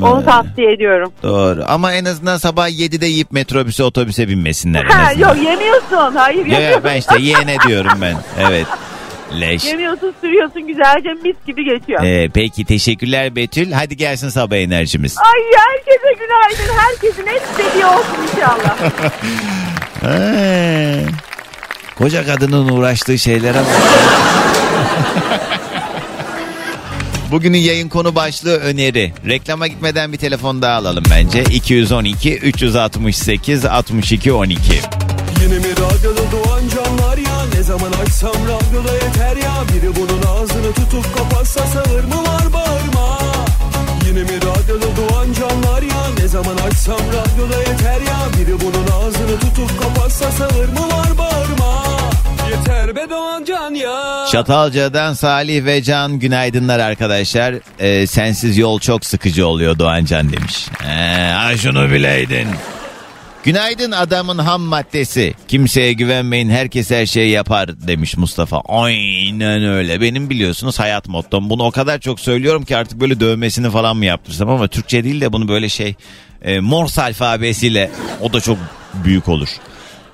Onu tavsiye ediyorum. Doğru ama en azından sabah 7'de yiyip metrobüse otobüse binmesinler en Ha, azından. yok yemiyorsun. Hayır Ya, ya, yemiyorsun. ben işte yeğene diyorum ben. Evet. [LAUGHS] Leş. Yemiyorsun sürüyorsun güzelce mis gibi geçiyor. Ee, peki teşekkürler Betül. Hadi gelsin sabah enerjimiz. Ay herkese günaydın. Herkesin en istediği olsun inşallah. [LAUGHS] Ee, koca kadının uğraştığı şeylere bak. [LAUGHS] Bugünün yayın konu başlığı öneri. Reklama gitmeden bir telefon daha alalım bence. 212 368 62 12. Yine mi radyoda doğan canlar ya. Ne zaman açsam radyoda yeter ya. Biri bunun ağzını tutup kapatsa sağır mı var bağırma. Yine mi radyoda doğan canlar ya? Ne zaman açsam radyoda yeter ya. Biri bunun ağzını tutup kapatsa sağır mı var bağırma. Yeter be doğan can ya. Çatalca'dan Salih ve Can günaydınlar arkadaşlar. Ee, sensiz yol çok sıkıcı oluyor Doğancan demiş. Ee, şunu bileydin. Günaydın adamın ham maddesi. Kimseye güvenmeyin herkes her şeyi yapar demiş Mustafa. Aynen öyle. Benim biliyorsunuz hayat mottom. Bunu o kadar çok söylüyorum ki artık böyle dövmesini falan mı yaptırsam ama Türkçe değil de bunu böyle şey e, Morse alfabesiyle o da çok büyük olur.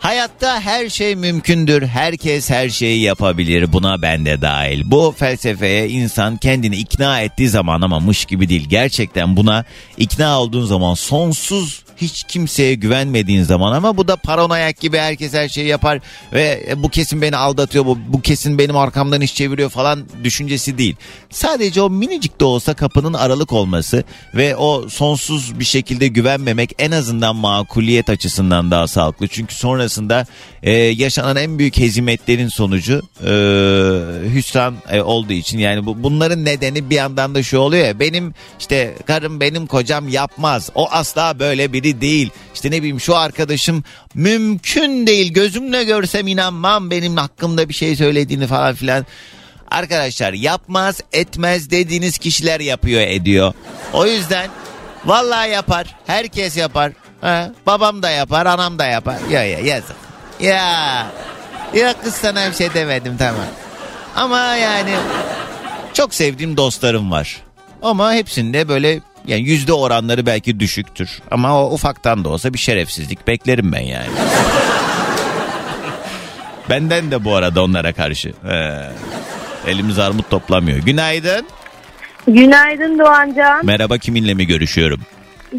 Hayatta her şey mümkündür. Herkes her şeyi yapabilir. Buna ben de dahil. Bu felsefeye insan kendini ikna ettiği zaman ama mış gibi değil. Gerçekten buna ikna olduğun zaman sonsuz hiç kimseye güvenmediğin zaman ama bu da paranoyak gibi herkes her şeyi yapar ve e, bu kesin beni aldatıyor bu, bu kesin benim arkamdan iş çeviriyor falan düşüncesi değil. Sadece o minicik de olsa kapının aralık olması ve o sonsuz bir şekilde güvenmemek en azından makuliyet açısından daha sağlıklı. Çünkü sonrasında e, yaşanan en büyük hezimetlerin sonucu e, hüsran e, olduğu için. Yani bu bunların nedeni bir yandan da şu oluyor ya benim işte karım benim kocam yapmaz. O asla böyle biri değil. İşte ne bileyim şu arkadaşım mümkün değil. Gözümle görsem inanmam benim hakkımda bir şey söylediğini falan filan. Arkadaşlar yapmaz etmez dediğiniz kişiler yapıyor ediyor. O yüzden vallahi yapar herkes yapar ha, babam da yapar anam da yapar ya ya yazık ya ya kız sana bir şey demedim tamam ama yani çok sevdiğim dostlarım var. Ama hepsinde böyle yani yüzde oranları belki düşüktür. Ama o ufaktan da olsa bir şerefsizlik beklerim ben yani. [LAUGHS] Benden de bu arada onlara karşı. He. Elimiz armut toplamıyor. Günaydın. Günaydın Doğancan. Merhaba kiminle mi görüşüyorum?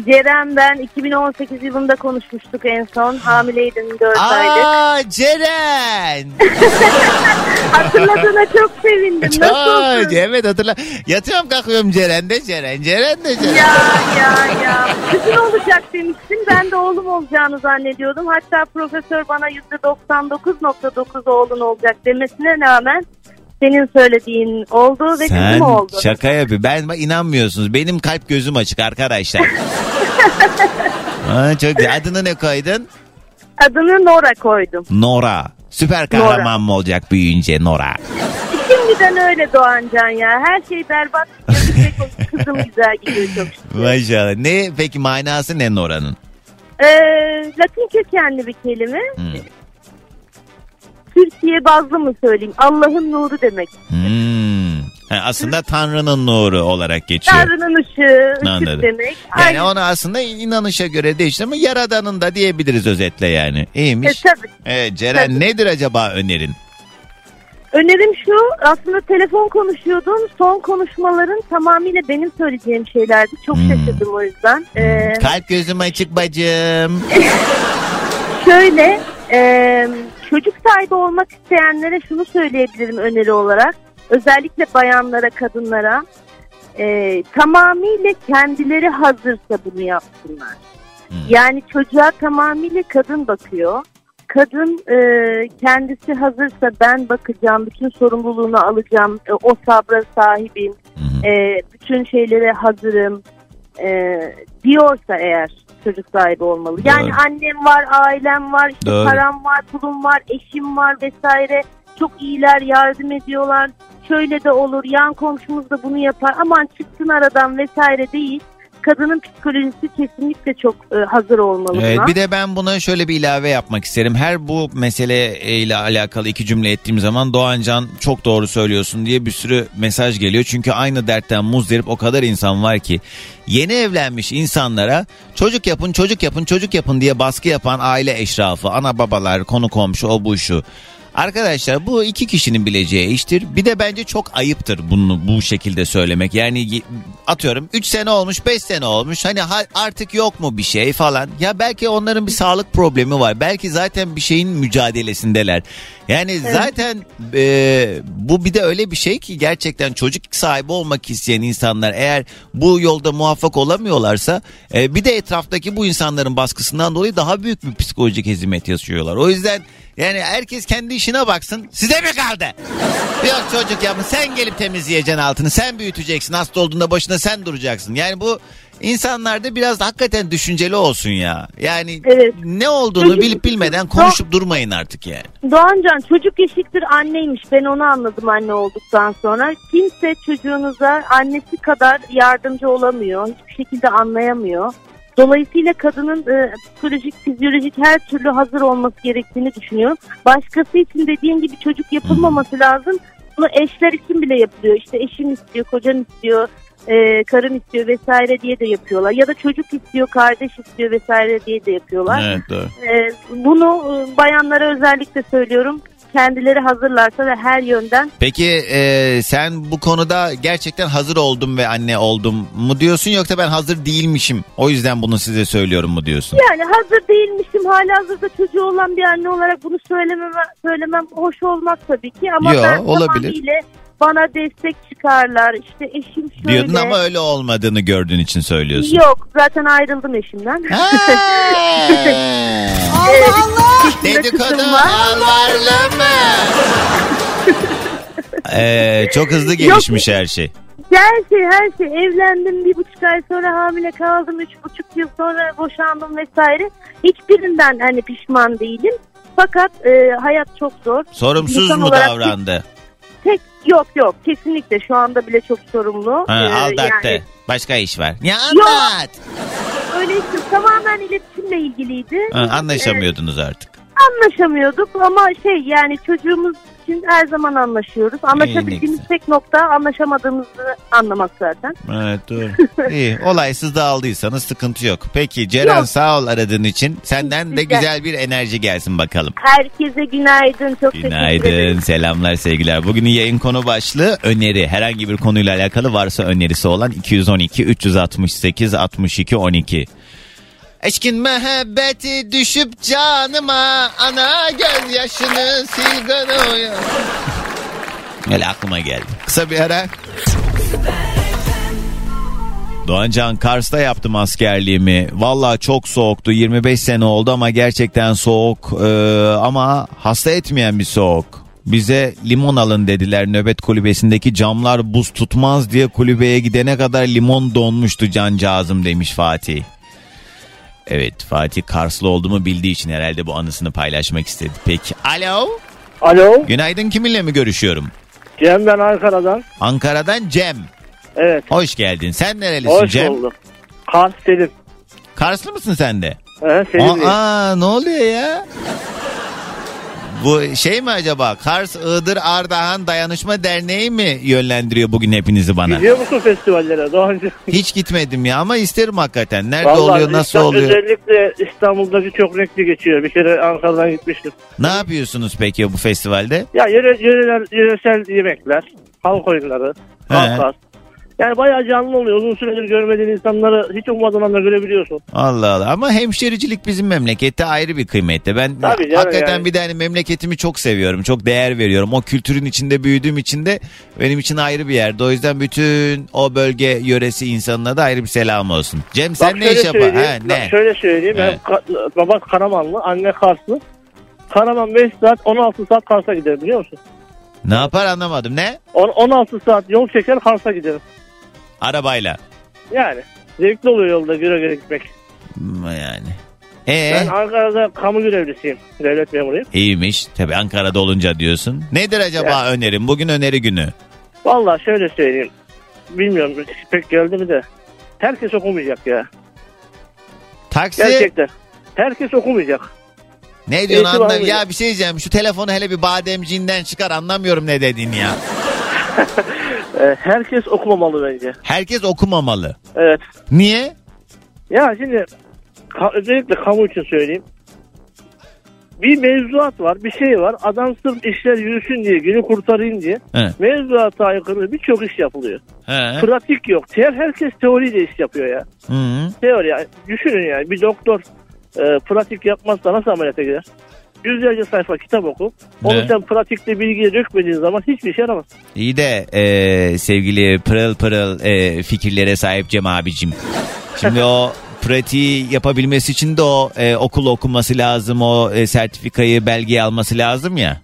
Ceren ben 2018 yılında konuşmuştuk en son. Hamileydim 4 aylık. Aa Ceren. [LAUGHS] Hatırladığına çok sevindim. Çok, Nasılsın? evet hatırla. Yatıyorum kalkıyorum Ceren de Ceren. Ceren de Ceren. Ya ya ya. Kızın olacak demiştin. Ben de oğlum olacağını zannediyordum. Hatta profesör bana %99.9 oğlun olacak demesine rağmen senin söylediğin oldu ve Sen kızım oldu. şaka yapıyor. Ben inanmıyorsunuz. Benim kalp gözüm açık arkadaşlar. [LAUGHS] Aa, çok güzel. Adını ne koydun? Adını Nora koydum. Nora. Süper kahraman mı olacak büyüyünce Nora? Şimdiden öyle Doğancan ya. Her şey berbat. [LAUGHS] Kızım güzel gidiyor çok şükür. Maşallah. Ne peki manası ne Nora'nın? Ee, Latin kökenli bir kelime. Hmm. Türkiye bazlı mı söyleyeyim? Allah'ın nuru demek. Hmm. Ha, aslında Tanrı'nın nuru olarak geçiyor. Tanrı'nın ışığı, ışık Anladım. demek. Yani Aynen. onu aslında inanışa göre değişti ama yaradanın da diyebiliriz özetle yani. E, İyiymiş. tabii. Evet, Ceren Tabii. nedir acaba önerin? Önerim şu aslında telefon konuşuyordum. Son konuşmaların tamamıyla benim söyleyeceğim şeylerdi. Çok Hmm. şaşırdım o yüzden. Ee, Kalp gözüm açık bacım. [LAUGHS] şöyle e, çocuk sahibi olmak isteyenlere şunu söyleyebilirim öneri olarak. Özellikle bayanlara, kadınlara e, tamamıyla kendileri hazırsa bunu yapsınlar. Hmm. Yani çocuğa tamamıyla kadın bakıyor. Kadın e, kendisi hazırsa ben bakacağım, bütün sorumluluğunu alacağım, e, o sabra sahibim, e, bütün şeylere hazırım e, diyorsa eğer çocuk sahibi olmalı. Yani Doğru. annem var, ailem var, işte Doğru. param var, pulum var, eşim var vesaire. Çok iyiler, yardım ediyorlar. Şöyle de olur, yan komşumuz da bunu yapar. Aman çıksın aradan vesaire değil. Kadının psikolojisi kesinlikle çok e, hazır olmalı Evet, buna. bir de ben buna şöyle bir ilave yapmak isterim. Her bu meseleyle alakalı iki cümle ettiğim zaman Doğancan çok doğru söylüyorsun diye bir sürü mesaj geliyor. Çünkü aynı dertten muzdarip o kadar insan var ki yeni evlenmiş insanlara çocuk yapın çocuk yapın çocuk yapın diye baskı yapan aile eşrafı, ana babalar, konu komşu o bu şu. Arkadaşlar bu iki kişinin bileceği iştir. Bir de bence çok ayıptır bunu bu şekilde söylemek. Yani atıyorum 3 sene olmuş 5 sene olmuş hani ha- artık yok mu bir şey falan. Ya belki onların bir sağlık problemi var. Belki zaten bir şeyin mücadelesindeler. Yani zaten e, bu bir de öyle bir şey ki gerçekten çocuk sahibi olmak isteyen insanlar eğer bu yolda muvaffak olamıyorlarsa e, bir de etraftaki bu insanların baskısından dolayı daha büyük bir psikolojik hezimet yaşıyorlar. O yüzden yani herkes kendi işine baksın. Size mi kaldı? Yok çocuk yapın. Sen gelip temizleyeceksin altını. Sen büyüteceksin. Hasta olduğunda başına sen duracaksın. Yani bu insanlarda biraz da hakikaten düşünceli olsun ya. Yani Evet. ne olduğunu Çocuk- bilip bilmeden konuşup durmayın artık yani. Doğancan çocuk eşittir anneymiş. Ben onu anladım anne olduktan sonra. Kimse çocuğunuza annesi kadar yardımcı olamıyor. Hiçbir şekilde anlayamıyor. Dolayısıyla kadının e, psikolojik, fizyolojik her türlü hazır olması gerektiğini düşünüyorum. Başkası için dediğim gibi çocuk yapılmaması lazım. Bunu eşler için bile yapılıyor. İşte eşim istiyor, kocam istiyor, e, karım istiyor vesaire diye de yapıyorlar. Ya da çocuk istiyor, kardeş istiyor vesaire diye de yapıyorlar. Evet doğru. Ee, bunu e, bayanlara özellikle söylüyorum. Kendileri hazırlarsa ve her yönden. Peki e, sen bu konuda gerçekten hazır oldum ve anne oldum mu diyorsun yoksa ben hazır değilmişim o yüzden bunu size söylüyorum mu diyorsun? Yani hazır değilmişim hala hazırda çocuğu olan bir anne olarak bunu söylemem, söylemem hoş olmaz tabii ki. Ama Yo, ben olabilir. tamamıyla bana destek çıkarlar. İşte eşim şöyle. Diyordun ama öyle olmadığını gördüğün için söylüyorsun. Yok zaten ayrıldım eşimden. Ha! [LAUGHS] Allah Allah. Dedikodu alvarlı [LAUGHS] mı? Ee, çok hızlı gelişmiş her şey. Her şey her şey evlendim bir buçuk ay sonra hamile kaldım üç buçuk yıl sonra boşandım vesaire hiçbirinden hani pişman değilim fakat e, hayat çok zor Sorumsuz İnsan mu davrandı? Yok yok kesinlikle şu anda bile çok sorumlu Ha, Ee, aldattı. yani Başka iş var. Ya anlat. öyle işte tamamen iletişimle ilgiliydi Ha, anlaşamıyordunuz artık. anlaşamıyorduk ama şey yani çocuğumuz için her zaman anlaşıyoruz anlaşabildiğimiz tek nokta anlaşamadığımızı anlamak zaten Evet doğru. [LAUGHS] İyi olaysız dağıldıysanız sıkıntı yok. Peki Ceren Yok. sağ ol aradığın için. Senden de güzel bir enerji gelsin bakalım. herkese günaydın çok teşekkür ederim Günaydın, selamlar, sevgiler. Bugünün yayın konu başlığı öneri. Herhangi bir konuyla alakalı varsa önerisi olan 212 368 62 12. Eşkin mehabbeti düşüp canıma ana gözyaşını kanıyor. Öyle aklıma geldi. Kısa bir ara. Doğancan Kars'ta yaptım askerliğimi. Valla çok soğuktu. 25 sene oldu ama gerçekten soğuk. Ee, ama hasta etmeyen bir soğuk. Bize limon alın dediler nöbet kulübesindeki camlar buz tutmaz diye kulübeye gidene kadar limon donmuştu cancağızım demiş Fatih. Evet Fatih Karslı olduğumu bildiği için herhalde bu anısını paylaşmak istedi. Peki alo Alo, günaydın kiminle mi görüşüyorum? Cem ben Ankara'dan. Ankara'dan Cem. Evet, Hoş geldin. Sen nerelisin hoş Cem? bulduk. Kars Selim. Karslı mısın sen de? Ee, Selim değil. Aa ne oluyor ya? Bu şey mi acaba? Kars Iğdır Ardahan Dayanışma Derneği mi yönlendiriyor bugün hepinizi bana? Gidiyor musun festivallere daha önce? Hiç gitmedim ya ama isterim hakikaten. Nerede Vallahi oluyor, nasıl İstanbul- oluyor? Özellikle İstanbul'daki çok renkli geçiyor. Bir kere Ankara'dan gitmiştim. Ne yapıyorsunuz peki bu festivalde? Ya yöre, yöreler, yöresel yemekler, halk oyunları, He. halklar. Yani bayağı canlı oluyor. Uzun süredir görmediğin insanları hiç ummadığın anda görebiliyorsun. Allah Allah ama hemşericilik bizim memlekette ayrı bir kıymette. Ben Tabii canım hakikaten yani. bir de hani memleketimi çok seviyorum. Çok değer veriyorum. O kültürün içinde büyüdüğüm için de benim için ayrı bir yerde. O yüzden bütün o bölge yöresi insanına da ayrı bir selam olsun. Cem sen Bak ne iş yapar? Ha, bak ne? Şöyle söyleyeyim. He. Ben baba Karamanlı, anne Karslı. Karaman 5 saat 16 saat Kars'a giderim biliyor musun? Ne yapar anlamadım. Ne? On- 16 saat yol çeker Kars'a giderim. Arabayla. Yani zevkli oluyor yolda göre göre gitmek. Hmm, Yani. Ee, Ben Ankara'da kamu görevlisiyim. Devlet memuruyum. iyiymiş. Tabii Ankara'da olunca diyorsun. Nedir acaba önerim? Bugün öneri günü. Vallahi şöyle söyleyeyim. Bilmiyorum pek geldi mi de. Herkes okumayacak ya. Taksi. Gerçekten. Herkes okumayacak. Ne diyorsun Eğitim anlam? Ya bir şey diyeceğim. Şu telefonu hele bir bademciğinden çıkar. Anlamıyorum ne dediğini ya. [LAUGHS] Ee, herkes okumamalı bence. Herkes okumamalı. Evet. Niye? Ya şimdi ka- özellikle kamu için söyleyeyim. Bir mevzuat var, bir şey var. Adam sırf işler yürüsün diye, günü kurtarayım diye He. mevzuata aykırı birçok iş yapılıyor. He. Pratik yok. Teor, herkes teoriyle iş yapıyor ya. Hı. Teori yani. Düşünün yani bir doktor e, pratik yapmazsa nasıl ameliyata girer? Yüzlerce sayfa kitap oku. Onu sen pratikte bilgiye dökmediğin zaman hiçbir işe yaramaz. İyi de e, sevgili pırıl pırıl e, fikirlere sahip Cem abicim. Şimdi o [LAUGHS] pratiği yapabilmesi için de o e, okul okuması lazım. O e, sertifikayı, belgeyi alması lazım ya.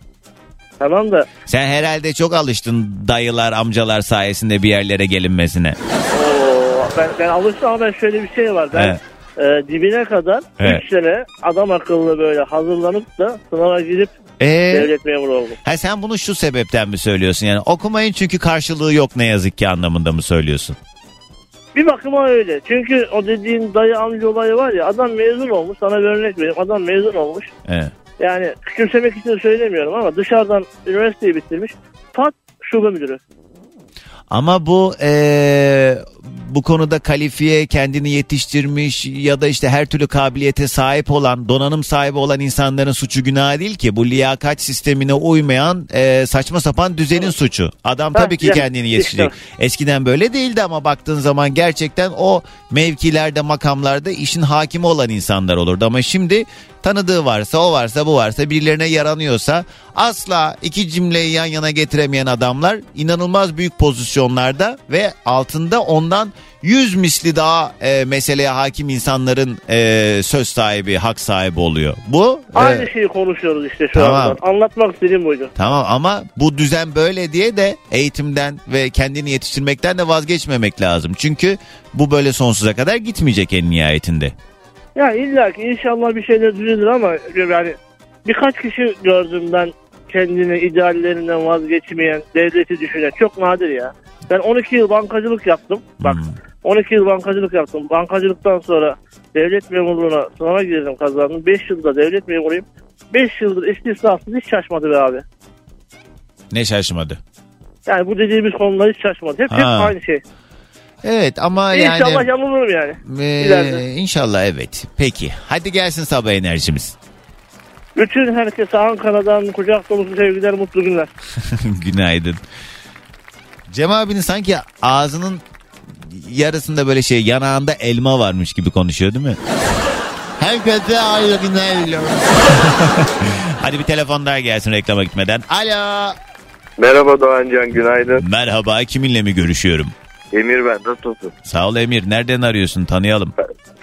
Tamam da Sen herhalde çok alıştın dayılar, amcalar sayesinde bir yerlere gelinmesine. Oo, ben, ben alıştım ama ben şöyle bir şey var. Ben e, dibine kadar 3 Evet. sene adam akıllı böyle hazırlanıp da sınava girip Ee, devlet memuru oldum. ha sen bunu şu sebepten mi söylüyorsun yani okumayın çünkü karşılığı yok ne yazık ki anlamında mı söylüyorsun? Bir bakıma öyle. Çünkü o dediğin dayı amca olayı var ya adam mezun olmuş. Sana bir örnek vereyim. Adam mezun olmuş. Evet. Yani küçümsemek için söylemiyorum ama dışarıdan üniversiteyi bitirmiş. Pat şube müdürü. Ama bu eee, bu konuda kalifiye kendini yetiştirmiş ya da işte her türlü kabiliyete sahip olan donanım sahibi olan insanların suçu günah değil ki. Bu liyakat sistemine uymayan eee, saçma sapan düzenin suçu. Adam Ha, tabii ki ya, kendini yetiştirecek. Eskiden böyle değildi ama baktığın zaman gerçekten o mevkilerde makamlarda işin hakimi olan insanlar olurdu. Ama şimdi tanıdığı varsa o varsa bu varsa birilerine yaranıyorsa asla iki cümleyi yan yana getiremeyen adamlar inanılmaz büyük pozisyonlarda ve altında ondan yüz misli daha e, meseleye hakim insanların e, söz sahibi, hak sahibi oluyor. Bu e, Aynı şeyi konuşuyoruz işte şu Tamam. anda. Anlatmak istediğim buydu. Tamam ama bu düzen böyle diye de eğitimden ve kendini yetiştirmekten de vazgeçmemek lazım. Çünkü bu böyle sonsuza kadar gitmeyecek en nihayetinde. Ya illa ki inşallah bir şeyler düzelir ama yani birkaç kişi gördüm ben kendini ideallerinden vazgeçmeyen, devleti düşünen çok nadir ya. Ben 12 yıl bankacılık yaptım. Bak Hmm. 12 yıl bankacılık yaptım. Bankacılıktan sonra devlet memurluğuna sınava girdim kazandım. 5 yılda devlet memuruyum. 5 yıldır istisnasız hiç şaşmadı be abi. Ne şaşmadı. Yani bu dediğimiz konular hiç şaşmadı. Hep, hep Ha. aynı şey. Evet ama yani... İnşallah yanılırım yani. Ee, ileride. inşallah evet. Peki. Hadi gelsin sabah enerjimiz. Bütün herkese Ankara'dan kucak dolusu sevgiler, mutlu günler. [LAUGHS] Günaydın. Cem abinin sanki ağzının yarısında böyle şey yanağında elma varmış gibi konuşuyor değil mi? Herkese ayrı günler diliyorum. [LAUGHS] Hadi bir telefon daha gelsin reklama gitmeden. Alo. Merhaba Doğancan günaydın. Merhaba kiminle mi görüşüyorum? Emir ben nasılsın? Sağ ol Emir. Nereden arıyorsun? Tanıyalım.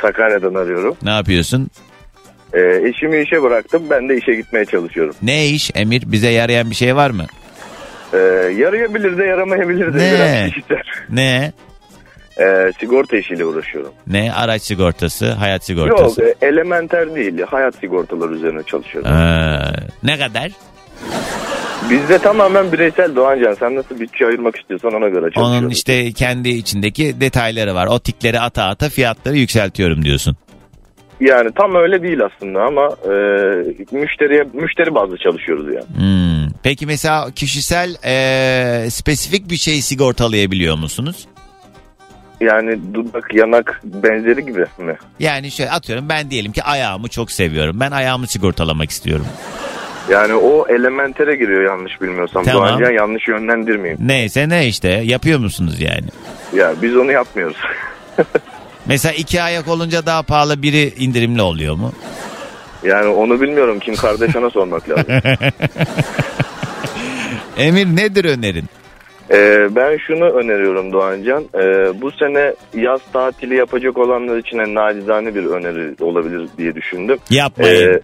Sakarya'dan arıyorum. Ne yapıyorsun? Ee, eşimi işe bıraktım ben de işe gitmeye çalışıyorum. Ne iş Emir? Bize yarayan bir şey var mı? Ee, yarayabilir de yaramayabilir de Ne? biraz kişisel. Ne? Ee, sigorta işiyle uğraşıyorum. Ne? Araç sigortası, hayat Yok sigortası. e, elementer değil hayat sigortaları üzerine çalışıyorum. Aa, ne kadar? Bizde tamamen bireysel Doğancan sen nasıl bütçe ayırmak istiyorsan ona göre çalışıyorum. Onun işte kendi içindeki detayları var. O tikleri ata ata fiyatları yükseltiyorum diyorsun. Yani tam öyle değil aslında ama e, müşteriye müşteri bazlı çalışıyoruz yani. Hmm. Peki mesela kişisel e, spesifik bir şey sigortalayabiliyor musunuz? Yani dudak, yanak benzeri gibi mi? Yani şöyle atıyorum ben diyelim ki ayağımı çok seviyorum. Ben ayağımı sigortalamak istiyorum. Yani o elementere giriyor yanlış bilmiyorsam. Tamam. Doğancan yanlış yönlendirmeyeyim. Neyse ne işte yapıyor musunuz yani? Ya biz onu yapmıyoruz. [LAUGHS] Mesela iki ayak olunca daha pahalı biri indirimli oluyor mu? Yani onu bilmiyorum. Kim kardeş ona sormak lazım. [LAUGHS] Emir nedir önerin? Ee, ben şunu öneriyorum Doğancan. Ee, bu sene yaz tatili yapacak olanlar için en nacizane bir öneri olabilir diye düşündüm. Yapmayın. Ee,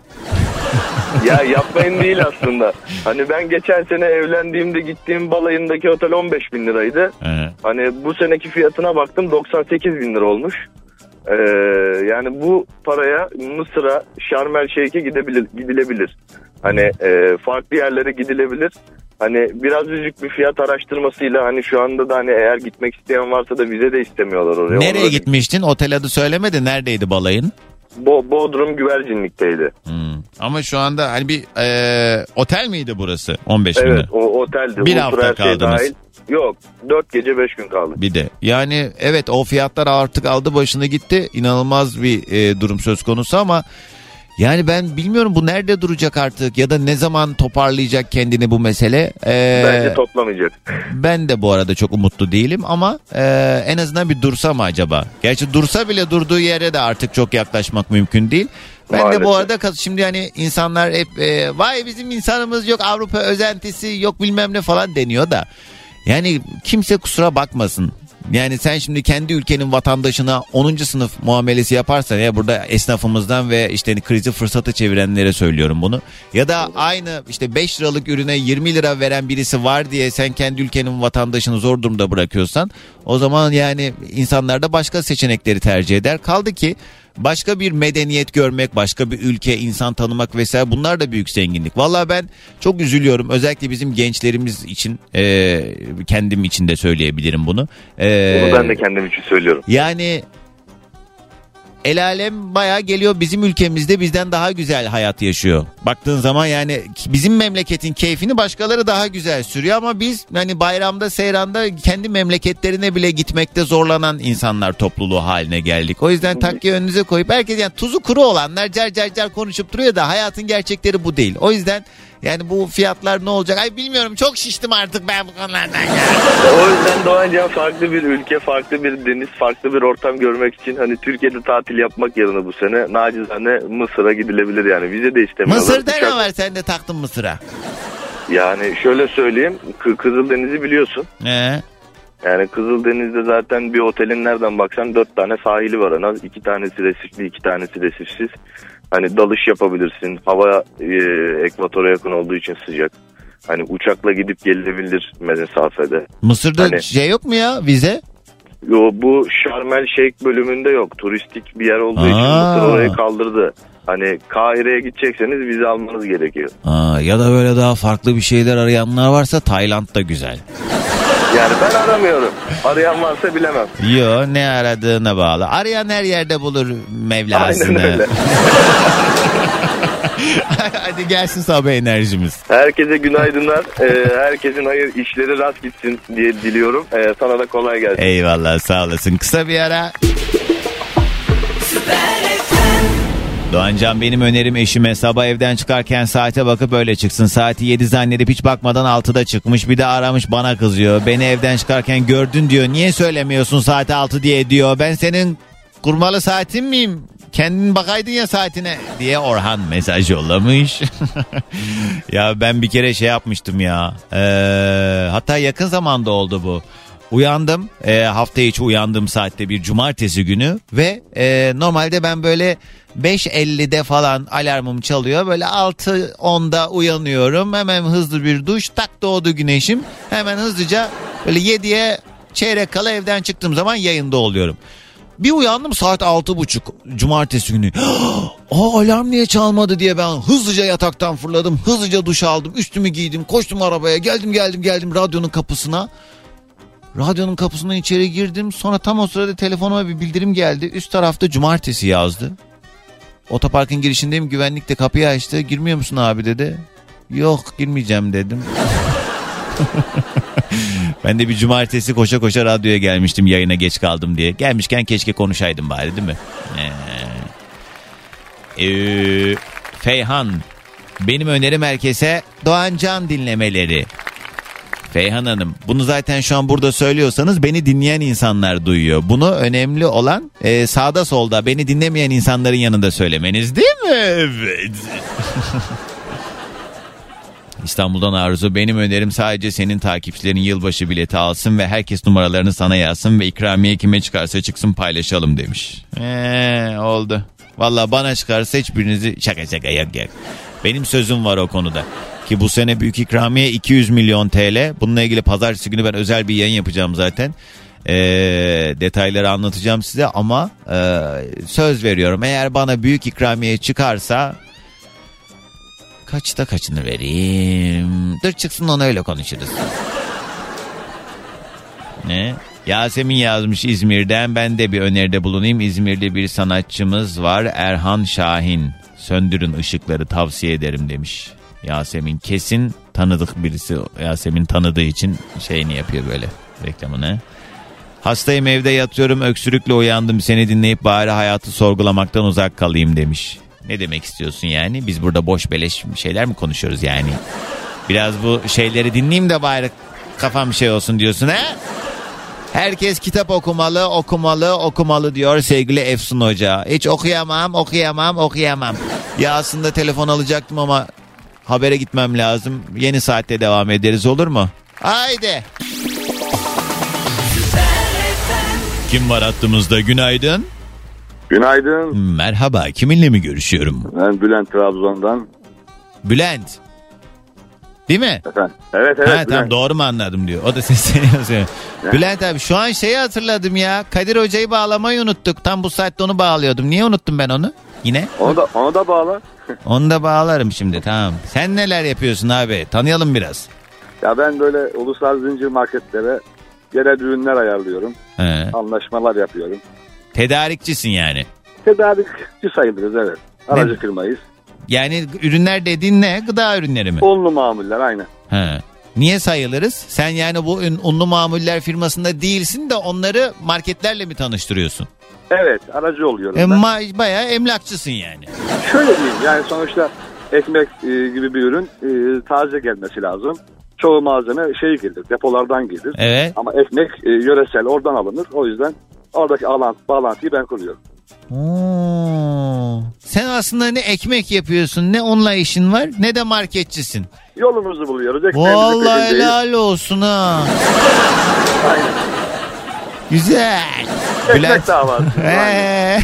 ya yapmayın değil aslında. Hani ben geçen sene evlendiğimde gittiğim balayındaki otel 15 bin liraydı. Ee, Hani bu seneki fiyatına baktım 98 bin lira olmuş. Ee, yani bu paraya Mısır'a Şarm El Şeyh'e gidebilir, gidilebilir. Hani e, farklı yerlere gidilebilir. Hani biraz üzük bir fiyat araştırmasıyla hani şu anda da hani eğer gitmek isteyen varsa da vize de istemiyorlar oraya. nereye Orada- gitmiştin? Otel adı söylemedi. Neredeydi balayın? Bo- Bodrum Güvercinlik'teydi. Hmm. Ama şu anda hani bir e, otel miydi burası? 15 bin Evet o oteldi. Bir hafta şey kaldınız. dahil. Yok 4 gece 5 gün kaldık. Bir de yani evet o fiyatlar artık aldı başını gitti. İnanılmaz bir e, durum söz konusu ama yani ben bilmiyorum bu nerede duracak artık ya da ne zaman toparlayacak kendini bu mesele. Ee, Bence toplamayacak. [LAUGHS] ben de bu arada çok umutlu değilim ama e, en azından bir dursa mı acaba? Gerçi dursa bile durduğu yere de artık çok yaklaşmak mümkün değil. Ben de bu Maalesef. arada şimdi hani insanlar hep e, vay bizim insanımız yok Avrupa özentisi yok bilmem ne falan deniyor da. Yani kimse kusura bakmasın. Yani sen şimdi kendi ülkenin vatandaşına 10. sınıf muamelesi yaparsan ya burada esnafımızdan ve işte hani krizi fırsatı çevirenlere söylüyorum bunu. Ya da aynı işte 5 liralık ürüne 20 lira veren birisi var diye sen kendi ülkenin vatandaşını zor durumda bırakıyorsan o zaman yani insanlar da başka seçenekleri tercih eder. Kaldı ki başka bir medeniyet görmek, başka bir ülke, insan tanımak vesaire bunlar da büyük zenginlik. Vallahi ben çok üzülüyorum. Özellikle bizim gençlerimiz için e, kendim için de söyleyebilirim bunu. E, Bunu ben de kendim için söylüyorum. yani el alem bayağı geliyor bizim ülkemizde bizden daha güzel hayat yaşıyor. Baktığın zaman yani bizim memleketin keyfini başkaları daha güzel sürüyor ama biz hani bayramda seyranda kendi memleketlerine bile gitmekte zorlanan insanlar topluluğu haline geldik. O yüzden takkiyi önünüze koyup herkes yani tuzu kuru olanlar car car car konuşup duruyor da hayatın gerçekleri bu değil. O yüzden yani bu fiyatlar ne olacak? Ay bilmiyorum çok şiştim artık ben bu konulardan ya. O yüzden Doğancan farklı bir ülke, farklı bir deniz, farklı bir ortam görmek için hani Türkiye'de tatil yapmak yerine bu sene nacizane Mısır'a gidilebilir yani. Vize de istemiyorlar. Mısır'da ne Uçak- var sen de taktın Mısır'a? Yani şöyle söyleyeyim, Kı- Kızıldeniz'i biliyorsun. Ee? Yani Kızıldeniz'de zaten bir otelin nereden baksan dört tane sahili var en az. iki tanesi resifli, iki tanesi resifsiz. Hani dalış yapabilirsin. Hava e, ekvatora yakın olduğu için sıcak. Hani uçakla gidip gelinebilir mesafede. Mısır'da Hani- şey yok mu ya vize? Yo bu Şarm El Şeyh bölümünde yok. Turistik bir yer olduğu için Aa. Mısır orayı kaldırdı. Hani Kahire'ye gidecekseniz vize almanız gerekiyor. Aa, ya da böyle daha farklı bir şeyler arayanlar varsa Tayland da güzel. Yani ben aramıyorum. Arayan varsa bilemem. Yo ne aradığına bağlı. Arayan her yerde bulur Mevlasını. Aynen öyle. [LAUGHS] Hadi gelsin sabah enerjimiz. Herkese günaydınlar. Ee, herkesin hayır işleri rast gitsin diye diliyorum. Ee, sana da kolay gelsin. Eyvallah sağ olasın. Kısa bir ara. Doğancan benim önerim eşime sabah evden çıkarken saate bakıp öyle çıksın. Saati 7 zannedip hiç bakmadan 6'da çıkmış. Bir de aramış bana kızıyor. Beni evden çıkarken gördün diyor. Niye söylemiyorsun saati 6 diye diyor. Ben senin kurmalı saatin miyim? Kendin bakaydın ya saatine diye Orhan mesaj yollamış. [LAUGHS] ya ben bir kere şey yapmıştım ya. Ee, hatta yakın zamanda oldu bu. Uyandım e, hafta içi uyandığım saatte bir cumartesi günü ve e, normalde ben böyle 5.50'de falan alarmım çalıyor. Böyle 6-10'da uyanıyorum. Hemen hızlı bir duş tak doğdu güneşim. Hemen hızlıca böyle 7'ye çeyrek kala evden çıktığım zaman yayında oluyorum. Bir uyandım saat altı buçuk cumartesi günü. [GASPS] Aa alarm niye çalmadı diye ben hızlıca yataktan fırladım. Hızlıca duş aldım. Üstümü giydim. Koştum arabaya. Geldim geldim geldim radyonun kapısına. Radyonun kapısından içeri girdim. Sonra tam o sırada telefonuma bir bildirim geldi. Üst tarafta cumartesi yazdı. otoparkın girişindeyim güvenlik de kapıyı açtı. Girmiyor musun abi dedi. Yok girmeyeceğim dedim. [LAUGHS] ben de bir cumartesi koşa koşa radyoya gelmiştim yayına geç kaldım diye. Gelmişken keşke konuşaydım bari değil mi? Ee, ee, Feyhan benim önerim herkese Doğan Can dinlemeleri. Feyhan Hanım bunu zaten şu an burada söylüyorsanız beni dinleyen insanlar duyuyor. Bunu önemli olan e, sağda solda beni dinlemeyen insanların yanında söylemeniz değil mi? Evet. [LAUGHS] İstanbul'dan Arzu benim önerim sadece senin takipçilerin yılbaşı bileti alsın ve herkes numaralarını sana yazsın ve ikramiye kime çıkarsa çıksın paylaşalım demiş. Eee oldu. Valla bana çıkarsa hiçbirinizi şaka şaka yak yak. Benim sözüm var o konuda. Ki bu sene büyük ikramiye 200 milyon TL. Bununla ilgili pazartesi günü ben özel bir yayın yapacağım zaten. Ee, detayları anlatacağım size ama e, söz veriyorum. Eğer bana büyük ikramiye çıkarsa kaçta kaçını vereyim? Dur çıksın onu öyle konuşuruz. [LAUGHS] Ne? Yasemin yazmış İzmir'den. Ben de bir öneride bulunayım. İzmir'de bir sanatçımız var. Erhan Şahin. Söndürün ışıkları tavsiye ederim demiş. Yasemin kesin tanıdık birisi. Yasemin tanıdığı için şeyini yapıyor böyle reklamını. Hastayım evde yatıyorum öksürükle uyandım seni dinleyip bari hayatı sorgulamaktan uzak kalayım demiş. Ne demek istiyorsun yani? Biz burada boş beleş şeyler mi konuşuyoruz yani? Biraz bu şeyleri dinleyeyim de bari kafam şey olsun diyorsun he? Herkes kitap okumalı, okumalı, okumalı diyor sevgili Efsun Hoca. Hiç okuyamam, okuyamam, okuyamam. Ya aslında telefon alacaktım ama habere gitmem lazım. Yeni saatte devam ederiz olur mu? Haydi. Kim var hattımızda? Günaydın. Günaydın. Merhaba. Kiminle mi görüşüyorum? Ben Bülent Trabzon'dan. Bülent. Değil mi? Efendim. Evet evet. ha, Bülent. tamam doğru mu anladım diyor. O da sesleniyor. [LAUGHS] Bülent abi şu an şeyi hatırladım ya. Kadir Hoca'yı bağlamayı unuttuk. Tam bu saatte onu bağlıyordum. Niye unuttum ben onu? Yine? Onu da, onu da bağla. [LAUGHS] Onu da bağlarım şimdi tamam. Sen neler yapıyorsun abi? Tanıyalım biraz. Ya ben böyle ulusal zincir marketlere yerel ürünler ayarlıyorum. He. Anlaşmalar yapıyorum. Tedarikçisin yani. Tedarikçi sayılırız evet. Aracı Ne? firmayız. Yani ürünler dediğin ne? Gıda ürünleri mi? Onlu mamuller aynen. He. Niye sayılırız? Sen yani bu unlu mamuller firmasında değilsin de onları marketlerle mi tanıştırıyorsun? Evet aracı oluyorum E, ben. ma- bayağı emlakçısın yani. Şöyle diyeyim yani sonuçta ekmek e, gibi bir ürün e, taze gelmesi lazım. Çoğu malzeme şey gelir depolardan gelir. Evet. Ama ekmek e, yöresel oradan alınır. O yüzden oradaki alan, bağlantıyı ben kuruyorum. Oo. Sen aslında ne ekmek yapıyorsun ne onunla işin var ne de marketçisin. Yolumuzu buluyoruz. Ekmeğimizi Vallahi peşindeyiz. helal olsun ha. Güzel. Ekmek davası. [LAUGHS] Ee.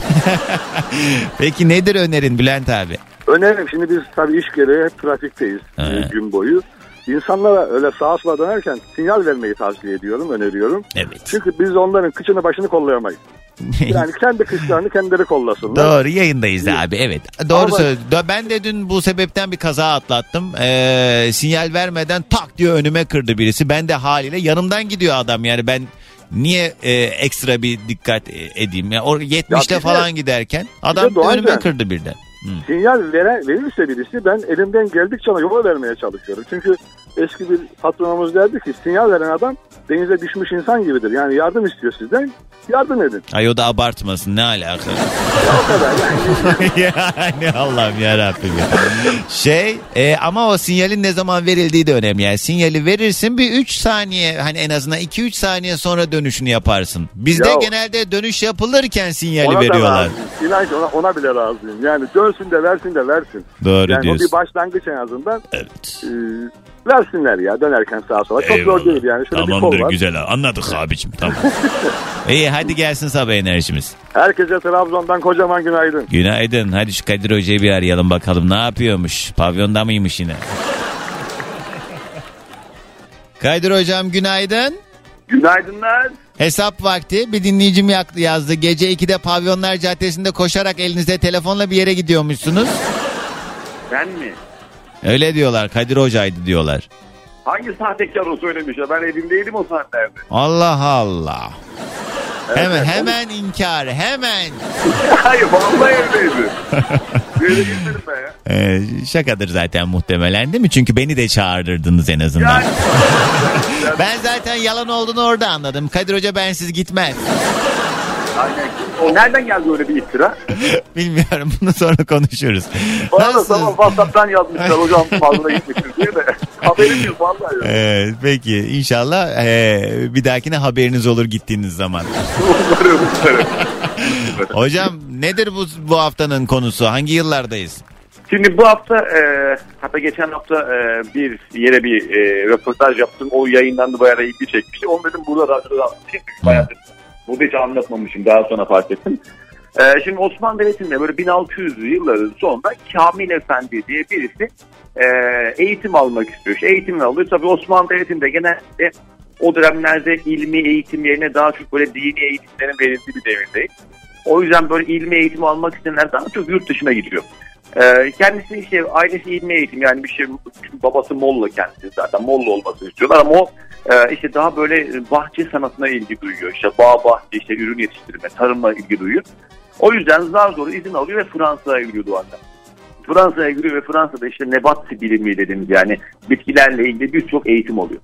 Peki nedir önerin Bülent abi? Önerim şimdi biz tabii iş gereği hep trafikteyiz He. e, gün boyu. İnsanlara öyle sağa sola dönerken sinyal vermeyi tavsiye ediyorum, öneriyorum. Evet. Çünkü biz onların kıçını başını kollayamayız. [LAUGHS] Yani kendi kışlarını kendileri kollasınlar. Doğru yayındayız abi evet. Doğru Ama- söylüyorsun. Ben de dün bu sebepten bir kaza atlattım. Ee, sinyal vermeden tak diyor önüme kırdı birisi. Ben de haliyle yanımdan gidiyor adam yani ben niye e, ekstra bir dikkat e, edeyim? Yani o 70'te bir de- falan giderken adam önüme kırdı birden. Sinyal veren, verirse birisi ben elimden geldikçe ona yola vermeye çalışıyorum. Çünkü eski bir patronumuz derdi ki sinyal veren adam denize düşmüş insan gibidir. Yani yardım istiyor sizden yardım edin. Ay o da abartmasın ne alaka? [LAUGHS] O kadar. Yani yani Allah'ım yarabbim ya. Şey e, ama o sinyalin ne zaman verildiği de önemli. Yani sinyali verirsin bir 3 saniye hani en azından 2-3 saniye sonra dönüşünü yaparsın. Bizde Ya genelde dönüş yapılırken sinyali ona da veriyorlar. razıyım. İnan ki ona, ona bile razıyım. Yani dönsün de versin de versin. Doğru yani diyorsun. o bir başlangıç en azından. Evet. Ee, versinler ya dönerken sağa sola. Çok zor değil yani. Şöyle bir kol Tamamdır var. güzel anladık abicim tamam. [LAUGHS] İyi hadi gelsin sabah enerjimiz. Herkese Trabzon'dan kocaman günaydın. Günaydın hadi şu Kadir Hoca'yı bir arayalım bakalım ne yapıyormuş. Pavyonda mıymış yine? [LAUGHS] Kadir Hocam günaydın. Günaydınlar. Hesap vakti bir dinleyicim yazdı. Gece 2'de Pavyonlar Caddesi'nde koşarak elinizde telefonla bir yere gidiyormuşsunuz. Ben mi? Öyle diyorlar Kadir Hoca'ydı diyorlar. Hangi sahtekar o söylemiş ya? Ben evimdeydim o saatlerde. Allah Allah. Hemen hemen inkar hemen. [LAUGHS] Hayır vallahi evdeydi. Böyle gitmedim ben ya. [LAUGHS] Ee, şakadır zaten muhtemelen değil mi? Çünkü beni de çağırırdınız en azından. Yani, [LAUGHS] Ben zaten yalan olduğunu orada anladım. Kadir Hoca bensiz gitmez. aynen. O nereden geldi öyle bir iftira? [LAUGHS] Bilmiyorum bunu sonra konuşuruz. Bana da sabah WhatsApp'tan yazmışlar [LAUGHS] hocam fazla gitmişsiniz diye de. Haberim yok vallahi. Evet, peki inşallah ee, bir dahakine haberiniz olur gittiğiniz zaman. Umarım, umarım. [LAUGHS] Hocam nedir bu bu haftanın konusu? Hangi yıllardayız? Şimdi bu hafta e, hatta geçen hafta e, bir yere bir e, röportaj yaptım. O yayınlandı bayağı ilgi çekmişti. Onu dedim burada radyoda anlatayım. Bayağı dedim. Burada hiç anlatmamışım. Daha sonra fark ettim. E, şimdi Osmanlı Devleti'nde böyle 1600'lü yılların sonunda Kamil Efendi diye birisi e, eğitim almak istiyor. İşte eğitimini alıyor. Tabii Osmanlı Devleti'nde genelde o dönemlerde ilmi eğitim yerine daha çok böyle dini eğitimlerin verildiği bir devirdeyiz. O yüzden böyle ilmi eğitim almak isteyenler daha çok yurt dışına gidiyor. Ee, kendisi işte ailesi ilmi eğitim yani bir şey babası Molla kendisi zaten Molla olmasını istiyorlar ama o e, işte daha böyle bahçe sanatına ilgi duyuyor. İşte bağ bahçe işte ürün yetiştirme tarımla ilgi duyuyor. O yüzden zar zor izin alıyor ve Fransa'ya gidiyor Doğan'da. Fransa'ya gidiyor ve Fransa'da işte nebat bilimi dediğimiz yani bitkilerle ilgili birçok eğitim oluyor.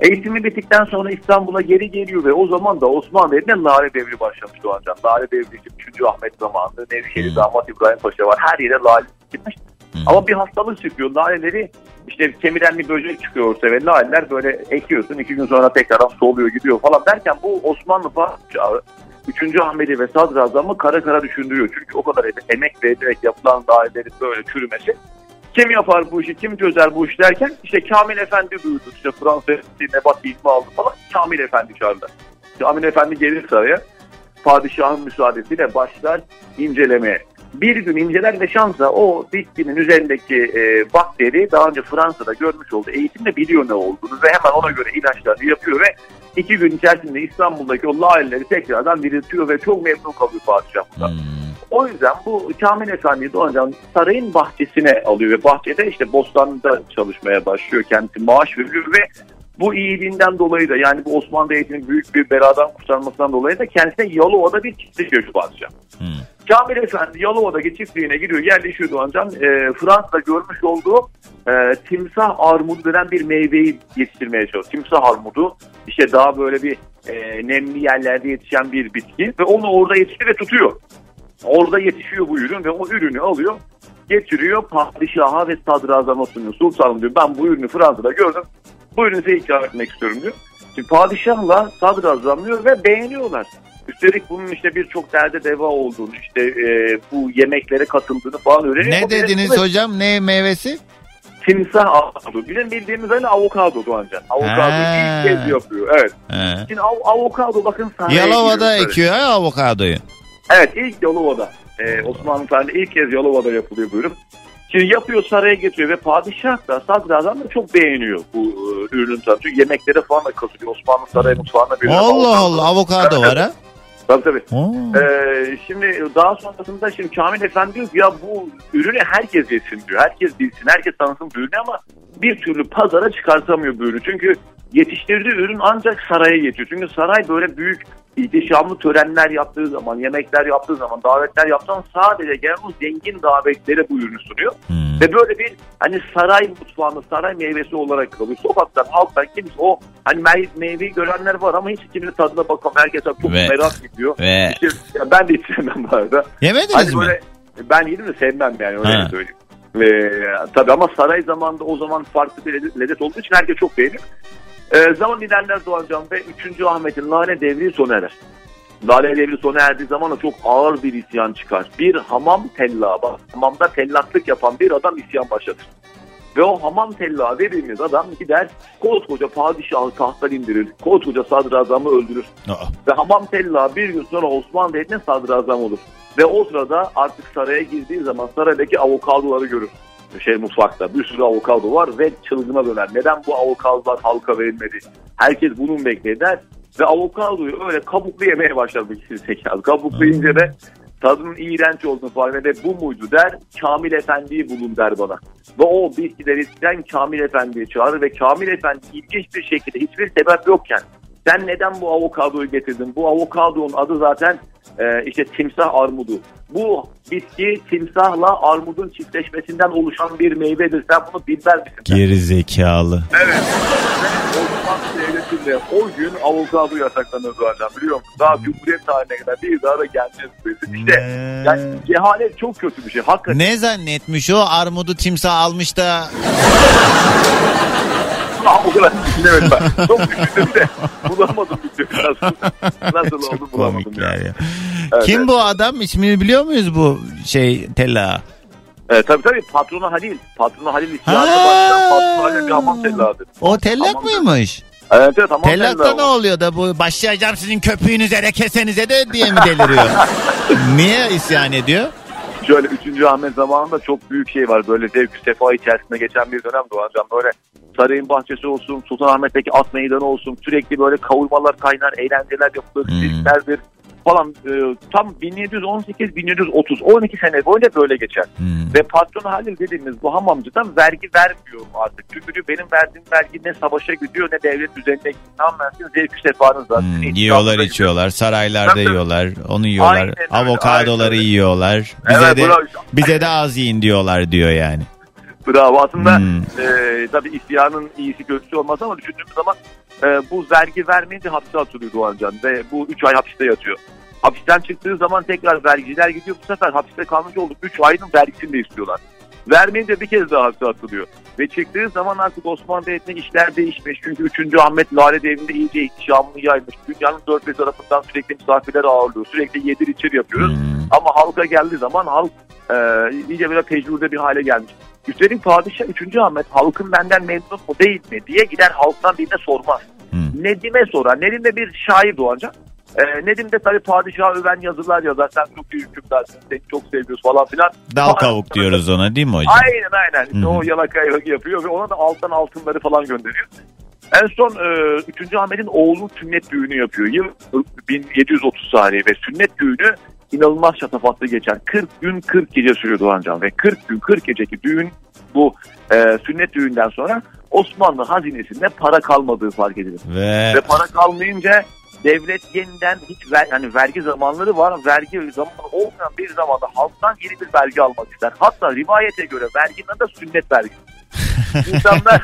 Eğitimi bittikten sonra İstanbul'a geri geliyor ve o zaman da Osmanlı Devleti'nde Lale Devri başlamış Doğancan. Lale Devri işte 3. Ahmet zamanında Nevşehir damat İbrahim Paşa var. Her yere lale çıkmış. Ama bir hastalık çıkıyor. Laleleri işte kemiren bir böcek çıkıyor ortaya ve laleler böyle ekiyorsun. iki gün sonra tekrardan soluyor gidiyor falan derken bu Osmanlı padişahı 3. Ahmet'i ve sadrazamı kara kara düşündürüyor. Çünkü o kadar emek verilerek yapılan lalelerin böyle çürümesi kim yapar bu işi, kim çözer bu işi derken işte Kamil Efendi duydu. İşte Fransa nebat ilmi aldı falan. Kamil Efendi çağırdı. Kamil Efendi gelir saraya. Padişahın müsaadesiyle başlar incelemeye. Bir gün inceler ve şansa o bitkinin üzerindeki e, bakteri daha önce Fransa'da görmüş olduğu eğitimde biliyor ne olduğunu ve hemen ona göre ilaçlarını yapıyor ve iki gün içerisinde İstanbul'daki o laleleri tekrardan diriltiyor ve çok memnun kalıyor padişah bundan. O yüzden bu Kamil Efendi Doğancan sarayın bahçesine alıyor ve bahçede işte bostanda çalışmaya başlıyor. Kendisi maaş veriyor ve bu iyiliğinden dolayı da yani bu Osmanlı Devleti'nin büyük bir beladan kurtarmasından dolayı da kendisine Yalova'da bir çiftlik yaşıyor padişah. Kamil Efendi Yalova'daki çiftliğine giriyor yerleşiyor Doğancan. E, Fransa'da görmüş olduğu e, timsah armudu denen bir meyveyi yetiştirmeye çalışıyor. Timsah armudu işte daha böyle bir e, nemli yerlerde yetişen bir bitki ve onu orada yetiştiriyor ve tutuyor. Orada yetişiyor bu ürün ve o ürünü alıyor getiriyor padişaha ve sadrazama sunuyor. Sultanım diyor ben bu ürünü Fransa'da gördüm. Bu ürünü size ikram etmek istiyorum diyor. Şimdi padişahla sadrazam diyor ve beğeniyorlar. Üstelik bunun işte birçok derde deva olduğunu işte e, bu yemeklere katıldığını falan öğreniyor. Ne O dediniz hocam? Ne meyvesi? Timsah avokado. Bizim bildiğimiz öyle avokado Doğancan. Avokado ilk kez yapıyor. Evet. He. Şimdi av- avokado bakın saraya Yalova'da ekiyor ha avokadoyu. Evet ilk Yalova'da. Ee, Osmanlı tarihinde ilk kez Yalova'da yapılıyor bu ürün. Şimdi yapıyor saraya getiriyor ve padişah da sadrazam da çok beğeniyor bu e, ürünün tadı. Yemeklere falan da katılıyor. Osmanlı saray mutfağına bir Allah Allah avokado var ha. Tabii tabii. Ee, şimdi daha sonrasında şimdi Kamil Efendi diyor ki ya bu ürünü herkes yesin diyor. Herkes bilsin, herkes tanısın bu ürünü ama bir türlü pazara çıkartamıyor bu ürünü. Çünkü yetiştirdiği ürün ancak saraya yetiyor. Çünkü saray böyle büyük ihtişamlı törenler yaptığı zaman, yemekler yaptığı zaman, davetler yaptığı zaman sadece gelen o zengin davetlere bu ürünü sunuyor. Hmm. Ve böyle bir hani saray mutfağında saray meyvesi olarak kalıyor. Sokaktan halktan kimse o hani mey- meyveyi görenler var ama hiç kimse tadına bakamıyor. Herkes çok Ve- merak ediyor. Ve İşte, ya ben de hiç sevmem bu arada. yemediniz Hani mi? böyle ben yedim de sevmem yani öyle Ha. söyleyeyim. Ve, tabii ama saray zamanında o zaman farklı bir lezzet, olduğu için herkes çok beğeniyor. Ee, zaman ilerler Doğancan ve 3. Ahmet'in Lale Devri sona erer. Lale Devri sona erdiği zaman da çok ağır bir isyan çıkar. Bir hamam tellağı, bak, hamamda tellaklık yapan bir adam isyan başlatır. Ve o hamam tellağı dediğimiz adam gider koskoca padişahı tahttan indirir. Koskoca sadrazamı öldürür. Aa. Ve Hamam Tella bir gün sonra Osmanlı Devleti'ne sadrazam olur. Ve o sırada artık saraya girdiği zaman saraydaki avokadoları görür. Şey mutfakta bir sürü avokado var ve çılgına döner. Neden bu avokadolar halka verilmedi? Herkes bunun bekler ve avokadoyu öyle kabuklu yemeye başlar bu ikisi zekalı. Kabuklu yiyince de tadının iğrenç olduğunu fark eder. Bu muydu der. Kamil Efendi'yi bulun der bana. Ve o bitkileri isten Kamil Efendi'yi çağırır ve Kamil Efendi ilginç bir şekilde hiçbir sebep yokken Sen neden bu avokadoyu getirdin? Bu avokadonun adı zaten e, işte timsah armudu. Bu bitki timsahla armudun çiftleşmesinden oluşan bir meyvedir. Sen bunu bilmez misin? Geri zekalı. Evet. Devleti'nde o gün avokado yasaklanır zaten biliyor musun? Daha Cumhuriyet tarihine kadar bir daha da gelmez. İşte yani cehalet çok kötü bir şey. Hakikaten. Ne zannetmiş o armudu timsah almış da Ah, o kadar düşünemedim ben. Çok düşündüm de bulamadım bir türlü. Nasıl, nasıl oldu bulamadım. komikler yani. ya. Evet, Kim evet. bu adam? İsmini biliyor muyuz bu şey Tella? Evet, tabii tabii patronu Halil. Patronu Halil Ha. isyanına başlayan patronu Halil bir hamam telladır. O tellak mıymış? Evet evet hamam Tellakta tella ne oluyor da bu başlayacağım sizin köpüğünüze de kesenize de diye mi deliriyor? [LAUGHS] Niye isyan ediyor? Şöyle 3. Ahmet zamanında çok büyük şey var. Böyle zevk sefa içerisinde geçen bir dönem Doğancan. Böyle Sarayın bahçesi olsun, Sultanahmet'teki at meydanı olsun. Sürekli böyle kavurmalar kaynar, eğlenceler yapılır, Hmm. Falan. Ee, tam 1718-1730 12 sene boyunca böyle geçer. Hmm. Ve patron Halil dediğimiz bu hamamcıdan vergi vermiyor artık. Çünkü benim verdiğim vergi ne savaşa gidiyor ne devlet düzenine gidiyor. Tam versin zevk sefanız zaten. Hmm, yiyorlar içiyorlar saraylarda Tabii. yiyorlar onu yiyorlar Aynen avokadoları aynen yiyorlar bize Evet, de bravo. bize de az yiyin diyorlar diyor yani. Bravo. Aslında Hmm. e, tabii isyanın iyisi kötüsü olmaz ama düşündüğümüz zaman e, bu vergi vermeyince hapse atılıyor Doğancan ve bu 3 ay hapiste yatıyor. Hapisten çıktığı zaman tekrar vergiciler gidiyor. Bu sefer hapiste kalmış olduk. 3 ayın vergisini de istiyorlar. Vermeyince bir kez daha hapse atılıyor. Ve çıktığı zaman artık Osmanlı Devleti'nde işler değişmiş. Çünkü 3. Ahmet Lale Devri'nde iyice ihtişamını yaymış. Dünyanın dört bir tarafından sürekli misafirler ağırlıyor. Sürekli yedir içir yapıyoruz. Hmm. Ama halka geldiği zaman halk e, iyice böyle tecrübe bir hale gelmiş. Üstelik padişah 3. Ahmet halkın benden memnun mu değil mi diye gider halktan birine sormaz. Hmm. Nedim'e sorar. Nedim de bir şair doğacak. E, Nedim de tabii padişahı öven yazılar yazar. Sen çok iyi hükümdarsın. Seni çok seviyoruz falan filan. Dal kavuk diyoruz ona değil mi hocam? Aynen aynen. İşte o yalakayı yapıyor ve ona da alttan altınları falan gönderiyor. En son e, 3. Ahmet'in oğlunun sünnet düğünü yapıyor. Yıl 1730 tarihi ve sünnet düğünü inanılmaz şatafatlı geçer. 40 gün 40 gece sürüyor Doğancan ve 40 gün 40 geceki düğün bu e, sünnet düğünden sonra Osmanlı hazinesinde para kalmadığı fark edilir. Ve Ve para kalmayınca devlet yeniden hiç ver, yani vergi zamanları var. Vergi zamanı olmayan bir zamanda halktan yeni bir vergi almak ister. Hatta rivayete göre verginin da sünnet vergisi. [LAUGHS] İnsanlar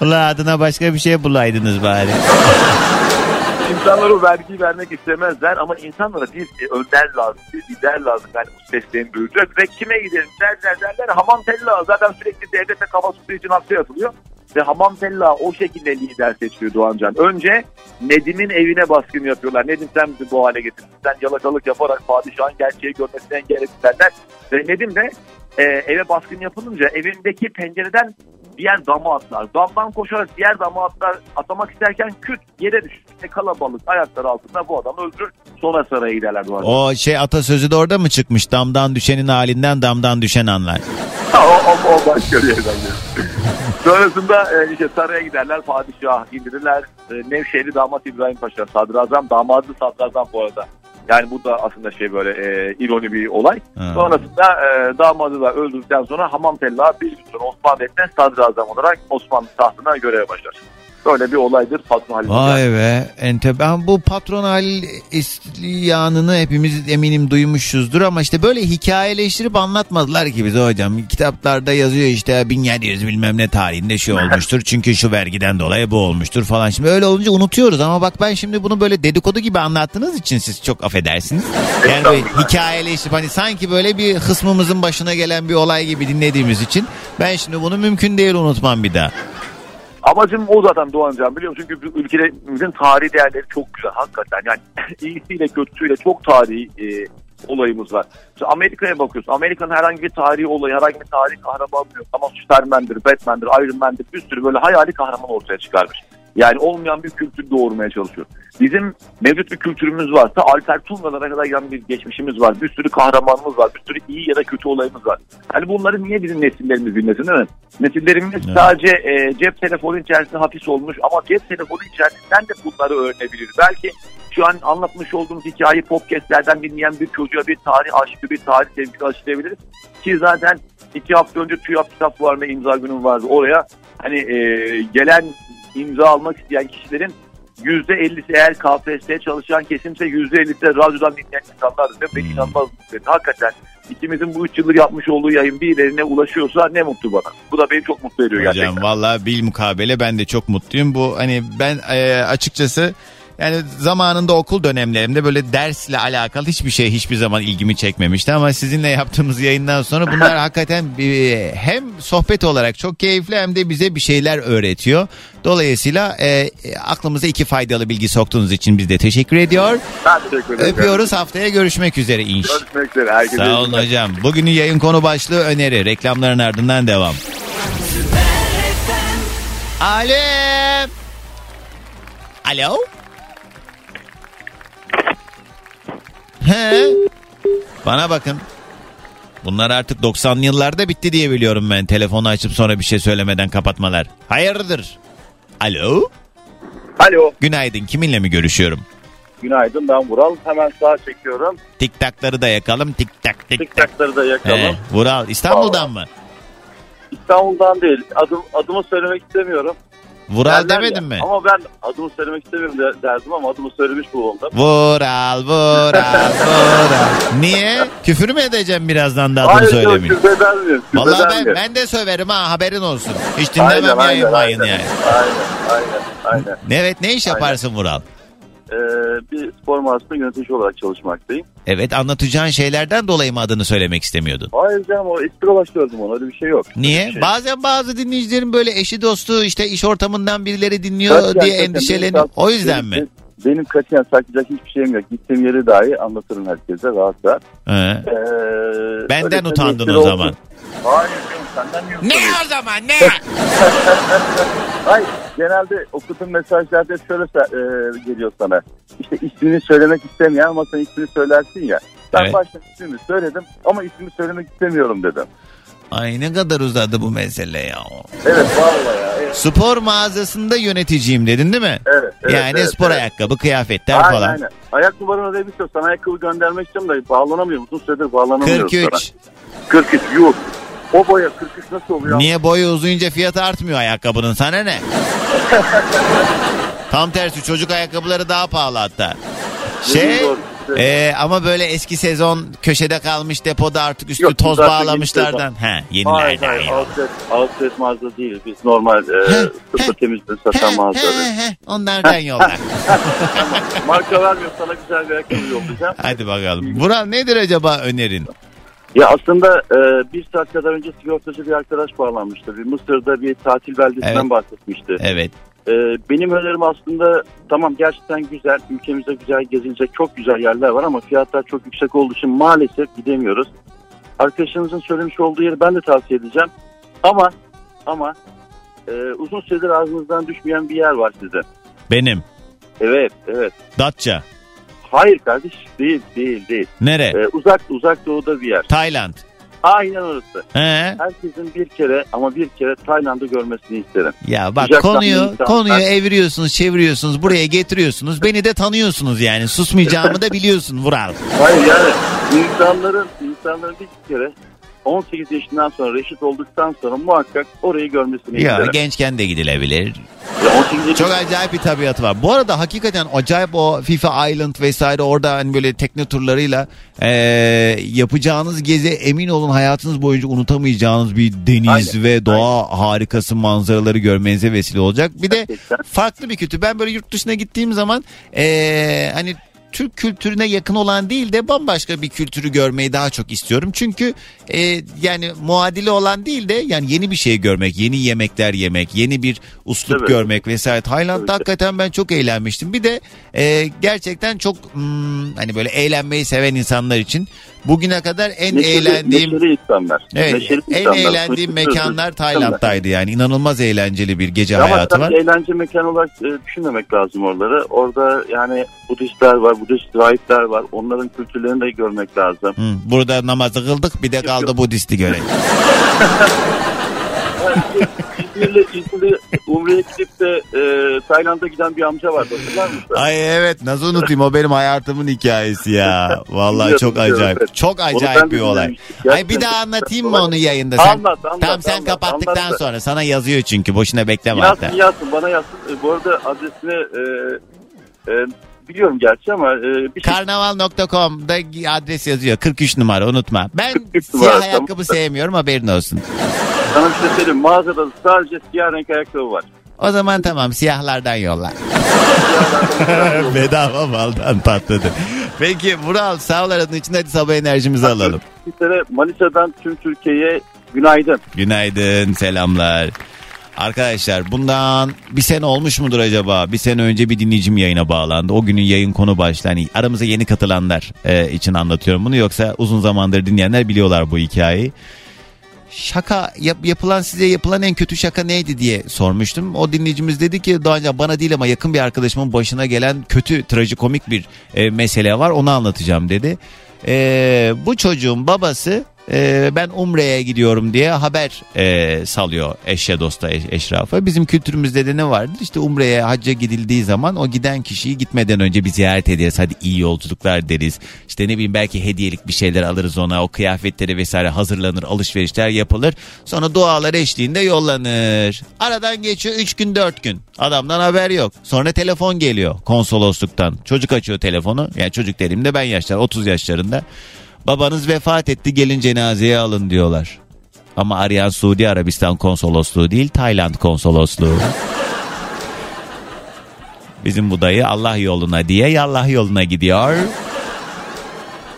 Ula adına başka bir şey bulaydınız bari. [LAUGHS] insanlar o vergiyi vermek istemezler ama insanlara bir e, önder lazım, bir lider lazım. Yani bu seslerini duyacak ve kime gidelim derler derler. Hamam Tella zaten sürekli devlete kafa tuttuğu için hapse yatılıyor. Ve Hamam Tella o şekilde lider seçiyor Doğancan. Önce Nedim'in evine baskın yapıyorlar. Nedim sen bizi bu hale getirdin. Sen yalakalık yaparak padişahın gerçeği görmesini engelledin derler. Ve Nedim de e, eve baskın yapılınca evindeki pencereden diğer dama atlar. Damdan koşarak diğer dama atlar atlamak isterken küt yere düşür. İşte kalabalık ayaklar altında bu adamı öldürür. Sonra saraya giderler Doğancan. O şey atasözü de orada mı çıkmış? Damdan düşenin halinden damdan düşen anlar. [LAUGHS] o, o, o başka bir yerden geliyor. [LAUGHS] Sonrasında e, işte saraya giderler, padişah indirirler. E, Nevşehirli damat İbrahim Paşa, sadrazam, damadı sadrazam bu arada. Yani bu da aslında şey böyle e, ironi bir olay. Ha. Sonrasında e, damadı da öldürdükten sonra Hamam Tella bir gün sonra Osmanlı Devleti'ne sadrazam olarak Osmanlı tahtına göreve başlar. Böyle bir olaydır Fatma Halil. Vay be. Ente ben bu patron Halil hepimiz eminim duymuşuzdur ama işte böyle hikayeleştirip anlatmadılar ki bize hocam. Kitaplarda yazıyor işte 1700 bilmem ne tarihinde şu [LAUGHS] olmuştur. Çünkü şu vergiden dolayı bu olmuştur falan. Şimdi öyle olunca unutuyoruz ama bak ben şimdi bunu böyle dedikodu gibi anlattığınız için siz çok affedersiniz. Yani böyle hikayeleştirip hani sanki böyle bir hısmımızın başına gelen bir olay gibi dinlediğimiz için ben şimdi bunu mümkün değil unutmam bir daha. Amacım o zaten Doğancan biliyor musun? Çünkü ülkemizin tarihi değerleri çok güzel hakikaten. Yani [LAUGHS] iyisiyle kötüsüyle çok tarihi e, olayımız var. İşte Amerika'ya bakıyorsun. Amerika'nın herhangi bir tarihi olayı, herhangi bir tarihi kahraman yok. Tamam Superman'dir, Batman'dir, Iron Man'dir bir sürü böyle hayali kahraman ortaya çıkarmış. Yani olmayan bir kültür doğurmaya çalışıyor. Bizim mevcut bir kültürümüz varsa Alper Tungalara kadar giden bir geçmişimiz var. Bir sürü kahramanımız var. Bir sürü iyi ya da kötü olayımız var. Hani bunları niye bizim nesillerimiz bilmesin değil mi? Nesillerimiz Evet. sadece e, cep telefonu içerisinde hapis olmuş ama cep telefonu içerisinden de bunları öğrenebilir. Belki şu an anlatmış olduğumuz hikayeyi podcastlerden dinleyen bir çocuğa bir tarih aşkı, bir tarih sevgisi aşılayabiliriz. Ki zaten iki hafta önce TÜYAP kitap fuarına imza günüm vardı. Oraya hani e, gelen imza almak isteyen kişilerin %50'si eğer KPSS'ye çalışan kesimse %50'si de radyodan dinleyen insanlar. Ve ben Hmm. inanılmaz mutlu. Hakikaten ikimizin bu 3 yıldır yapmış olduğu yayın birilerine ulaşıyorsa ne mutlu bana. Bu da beni çok mutlu ediyor gerçekten. Hocam valla bil mukabele ben de çok mutluyum. Bu hani ben e, açıkçası yani zamanında okul dönemlerimde böyle dersle alakalı hiçbir şey hiçbir zaman ilgimi çekmemişti ama sizinle yaptığımız yayından sonra bunlar [LAUGHS] hakikaten hem sohbet olarak çok keyifli hem de bize bir şeyler öğretiyor. Dolayısıyla e, aklımıza iki faydalı bilgi soktuğunuz için biz de teşekkür ediyor. Ben teşekkür ederim. Öpüyoruz haftaya görüşmek üzere inş. Görüşmek üzere. Herkese Sağ olun hocam. Bugünün yayın konu başlığı öneri. Reklamların ardından devam. Alo. Alo. He. Bana bakın. Bunlar artık 90'lı yıllarda bitti diye biliyorum ben. Telefonu açıp sonra bir şey söylemeden kapatmalar. Hayırdır? Alo. Alo. Günaydın. Kiminle mi görüşüyorum? Günaydın ben Vural. Hemen sağa çekiyorum. Tik takları da yakalım. Tik tak tik tak. Tiktakları da yakalım. He, Vural İstanbul'dan mı? İstanbul'dan değil. Adım, adımı söylemek istemiyorum. Vural Derler demedin ya. mi? Ama ben adımı söylemek istemiyorum de- derdim ama adımı söylemiş bulundum. Vural, Vural, [LAUGHS] Vural. Niye? Küfür mü edeceğim birazdan da adını Hayır yok söylemeyin? küfreder miyim? Vallahi ben, miyim? ben de söverim ha haberin olsun. Hiç dinlemem Aynen, aynen, yayın mayın aynen. yani. Aynen aynen aynen. Evet ne iş yaparsın Vural? Ee, bir spor mağazasında yönetici olarak çalışmaktayım. Evet anlatacağın şeylerden dolayı mı adını söylemek istemiyordun? Hayır canım o espri gördüm onu öyle bir şey yok. Niye? Öyle bir şey. Bazen bazı dinleyicilerin böyle eşi dostu işte iş ortamından birileri dinliyor Katiyen, diye endişeleniyor. benim- O yüzden benim- mi? Benim katiyen saklayacak hiçbir şeyim yok. Gittiğim yeri dahi anlatırım herkese rahat rahat. Ee, Benden utandın o olsun. zaman. Hayır canım senden niye Ne o zaman ne? [LAUGHS] Hayır genelde okuduğum mesajlarda şöyle e, geliyor sana. İşte ismini söylemek istemeyen ama sen ismini söylersin ya. Ben Evet. başta ismimi söyledim ama ismini söylemek istemiyorum dedim. Ay ne kadar uzadı bu mesele ya. Evet vallahi ya. Evet, Spor mağazasında yöneticiyim dedin değil mi? evet, evet, yani evet, spor evet. ayakkabı, kıyafetler Aynen, falan. aynen. Ayak numaranı da bir Sana ayakkabı göndermek istiyorum da bağlanamıyorum. Uzun süredir bağlanamıyorum 43. sana. 43 yok. O boya 43 nasıl oluyor? Niye boyu uzayınca fiyatı artmıyor ayakkabının sana ne? [LAUGHS] Tam tersi çocuk ayakkabıları daha pahalı hatta. Şey e, ama böyle eski sezon köşede kalmış depoda artık üstü Yok, toz bağlamışlardan. He Hayır yenilerden. hayır ya. outlet, outlet mağaza değil. Biz normal e, sıfır temizliği satan mağazaları. Onlardan yolla. [LAUGHS] Marka vermiyor sana güzel bir ayakkabı yollayacağım. Hadi bakalım. Vural nedir acaba önerin? Ya aslında e, bir saat kadar önce sigortacı bir arkadaş bağlanmıştı. Bir Mısır'da bir tatil beldesinden Evet. bahsetmişti. Evet. E, benim önerim aslında tamam gerçekten güzel. Ülkemizde güzel gezilecek çok güzel yerler var ama fiyatlar çok yüksek olduğu için maalesef gidemiyoruz. Arkadaşınızın söylemiş olduğu yeri ben de tavsiye edeceğim. Ama ama e, uzun süredir ağzınızdan düşmeyen bir yer var size. Benim. Evet evet. Datça. Hayır kardeş değil değil değil. Nere? E, uzak uzak doğuda bir yer. Tayland. Aynen orası. He. Herkesin bir kere ama bir kere Tayland'ı görmesini isterim. Ya bak Sıcak konuyu insanlar. konuyu eviriyorsunuz, çeviriyorsunuz, buraya getiriyorsunuz. Beni de tanıyorsunuz yani. Susmayacağımı da [LAUGHS] biliyorsun Vural. Hayır yani insanların insanların bir kere 18 yaşından sonra reşit olduktan sonra muhakkak orayı görmesini Ya isterim. gençken de gidilebilir. Ya 18 yaş- Çok acayip bir tabiatı var. Bu arada hakikaten acayip o FIFA Island vesaire orada hani böyle tekne turlarıyla eee, yapacağınız gezi emin olun hayatınız boyunca unutamayacağınız bir deniz Aynen, ve doğa harikası manzaraları görmenize vesile olacak. Bir de farklı bir kültür. Ben böyle yurt dışına gittiğim zaman eee, hani Türk kültürüne yakın olan değil de bambaşka bir kültürü görmeyi daha çok istiyorum. Çünkü e, yani muadili olan değil de yani yeni bir şey görmek, yeni yemekler yemek, yeni bir uslup Evet. görmek vesaire. Tayland'da ki. hakikaten ben çok eğlenmiştim. Bir de e, gerçekten çok hmm, hani böyle eğlenmeyi seven insanlar için bugüne kadar en Neşeli- eğlendiğim neşeli insanlar. Evet, Neşeli en insanlar. eğlendiğim mekanlar Tayland'daydı yani. inanılmaz eğlenceli bir gece Ama hayatı var. eğlence mekanı olarak e, düşünmemek lazım oraları. Orada yani Budistler var, Budist rahipler var. Onların kültürlerini de görmek lazım. Hı, burada namazı kıldık bir de kaldı Budist'i görelim. [LAUGHS] [LAUGHS] İzmir'le İzmir'e Umre'ye gidip de e, Tayland'a giden bir amca vardı hatırlar mısın? Ay evet nasıl unutayım o benim hayatımın hikayesi ya. Vallahi çok biliyorum, acayip. evet. Çok acayip bir olay. Ay bir daha anlatayım mı onu yayında? Sen, Anlat, anlat, tamam sen anlat, kapattıktan anlat. sonra sana yazıyor çünkü boşuna bekleme Yazsın hatta. yazsın bana yazsın. E, bu arada adresini e, e, biliyorum gerçi ama e, bir şey Karnaval.com'da adres yazıyor 43 numara unutma. Ben 43 siyah numara, ayakkabı tamam. sevmiyorum haberin olsun. sana bir şey söyleyeyim. Mağazada sadece siyah renk ayakkabı var. O zaman tamam siyahlardan [LAUGHS] yolla. Bedava maldan patladı. Peki Vural sağ ol aradığın için hadi sabah enerjimizi alalım. Bir kere Manisa'dan tüm Türkiye'ye günaydın. Günaydın selamlar. Arkadaşlar bundan bir sene olmuş mudur acaba? Bir sene önce bir dinleyicim yayına bağlandı. O günün yayın konu başlığı. Hani aramıza yeni katılanlar e, için anlatıyorum bunu. Yoksa uzun zamandır dinleyenler biliyorlar bu hikayeyi. Şaka yap- yapılan size yapılan en kötü şaka neydi diye sormuştum. O dinleyicimiz dedi ki daha önce bana değil ama yakın bir arkadaşımın başına gelen kötü trajikomik bir e, mesele var onu anlatacağım dedi. E, bu çocuğun babası e, ben Umre'ye gidiyorum diye haber e, salıyor eşe dosta eş- eşrafa. Bizim kültürümüzde de ne vardır? İşte Umre'ye hacca gidildiği zaman o giden kişiyi gitmeden önce bir ziyaret ederiz. Hadi iyi yolculuklar deriz. İşte ne bileyim belki hediyelik bir şeyler alırız ona. O kıyafetleri vesaire hazırlanır, alışverişler yapılır. Sonra dualar eşliğinde yollanır. Aradan geçiyor 3 gün 4 gün. Adamdan haber yok. Sonra telefon geliyor konsolosluktan. Çocuk açıyor telefonu. Yani çocuk dediğimde ben yaşlar 30 yaşlarında. Babanız vefat etti gelin cenazeye alın diyorlar. Ama arayan Suudi Arabistan konsolosluğu değil Tayland konsolosluğu. Bizim bu dayı Allah yoluna diye yallah yoluna gidiyor.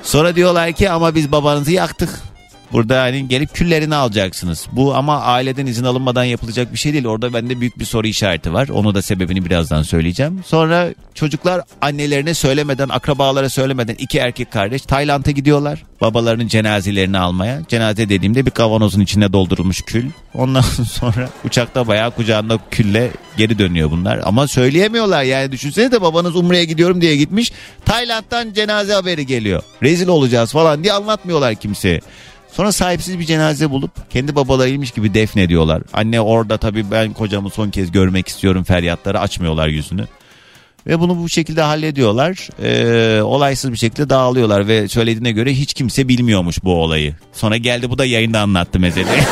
Sonra diyorlar ki ama biz babanızı yaktık. Burada hani gelip küllerini alacaksınız. Bu ama aileden izin alınmadan yapılacak bir şey değil. Orada bende büyük bir soru işareti var. Onu da sebebini birazdan söyleyeceğim. Sonra çocuklar annelerine söylemeden, akrabalara söylemeden iki erkek kardeş Tayland'a gidiyorlar. Babalarının cenazelerini almaya. Cenaze dediğimde bir kavanozun içine doldurulmuş kül. Ondan [LAUGHS] sonra uçakta bayağı kucağında külle geri dönüyor bunlar. Ama söyleyemiyorlar yani düşünsene de babanız Umre'ye gidiyorum diye gitmiş. Tayland'dan cenaze haberi geliyor. Rezil olacağız falan diye anlatmıyorlar kimseye. Sonra sahipsiz bir cenaze bulup kendi babalarıymış gibi defnediyorlar. Anne orada tabii ben kocamı son kez görmek istiyorum feryatları açmıyorlar yüzünü. Ve bunu bu şekilde hallediyorlar. Ee, olaysız bir şekilde dağılıyorlar ve söylediğine göre hiç kimse bilmiyormuş bu olayı. Sonra geldi bu da yayında anlattı meseleyi.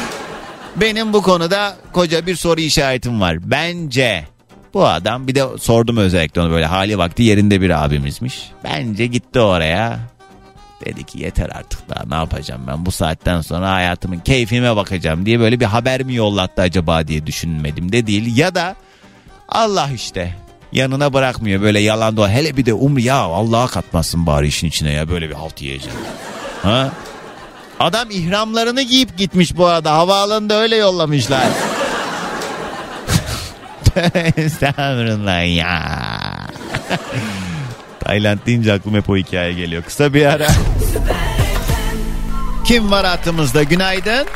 [LAUGHS] Benim bu konuda koca bir soru işaretim var. Bence bu adam bir de sordum özellikle onu böyle hali vakti yerinde bir abimizmiş. Bence gitti oraya. Dedi ki yeter artık daha ne yapacağım ben bu saatten sonra hayatımın keyfime bakacağım diye böyle bir haber mi yollattı acaba diye düşünmedim de değil. Ya da Allah işte yanına bırakmıyor böyle yalan doğa. Hele bir de umri ya Allah'a katmasın bari işin içine ya böyle bir halt yiyeceğim. Ha? Adam ihramlarını giyip gitmiş bu arada. Havaalanında öyle yollamışlar. [LAUGHS] Estağfurullah ya. Tayland deyince aklıma hep o hikaye geliyor. Kısa bir ara. Kim var hattımızda? Günaydın.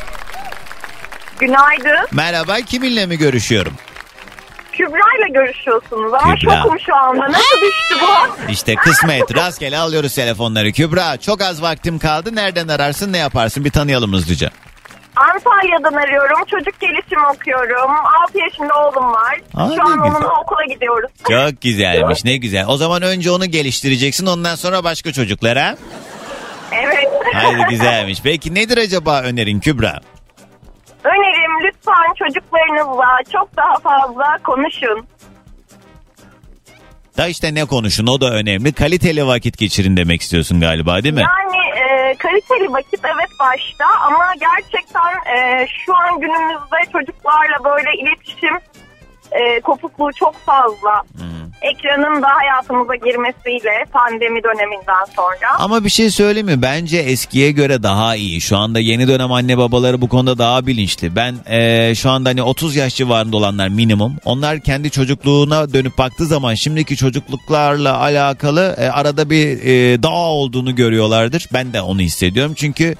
Günaydın. Merhaba. Kiminle mi görüşüyorum? Kübra ile görüşüyorsunuz ama Kübra. şokum şu anda. Nasıl düştü bu? İşte kısmet. Rastgele alıyoruz telefonları. Kübra çok az vaktim kaldı. Nereden ararsın ne yaparsın? Bir tanıyalım hızlıca. Antalya'dan arıyorum. Çocuk gelişimi okuyorum. 6 yaşında oğlum var. Aa, şu an güzel. onunla okula gidiyoruz. Çok güzelmiş ne güzel. O zaman önce onu geliştireceksin ondan sonra başka çocuklara. Evet. Haydi [LAUGHS] güzelmiş. Peki nedir acaba önerin Kübra? Önerim lütfen çocuklarınızla çok daha fazla konuşun. Da işte ne konuşun o da önemli. Kaliteli vakit geçirin demek istiyorsun galiba değil mi? Yani e, kaliteli vakit evet başta ama gerçekten e, şu an günümüzde çocuklarla böyle iletişim e, kopukluğu çok fazla. Ekranın da hayatımıza girmesiyle pandemi döneminden sonra. Ama bir şey söyleyeyim mi? Bence eskiye göre daha iyi. Şu anda yeni dönem anne babaları bu konuda daha bilinçli. Ben eee, şu anda hani 30 yaş civarında olanlar minimum. Onlar kendi çocukluğuna dönüp baktığı zaman şimdiki çocukluklarla alakalı e, arada bir e, dağ olduğunu görüyorlardır. Ben de onu hissediyorum. Çünkü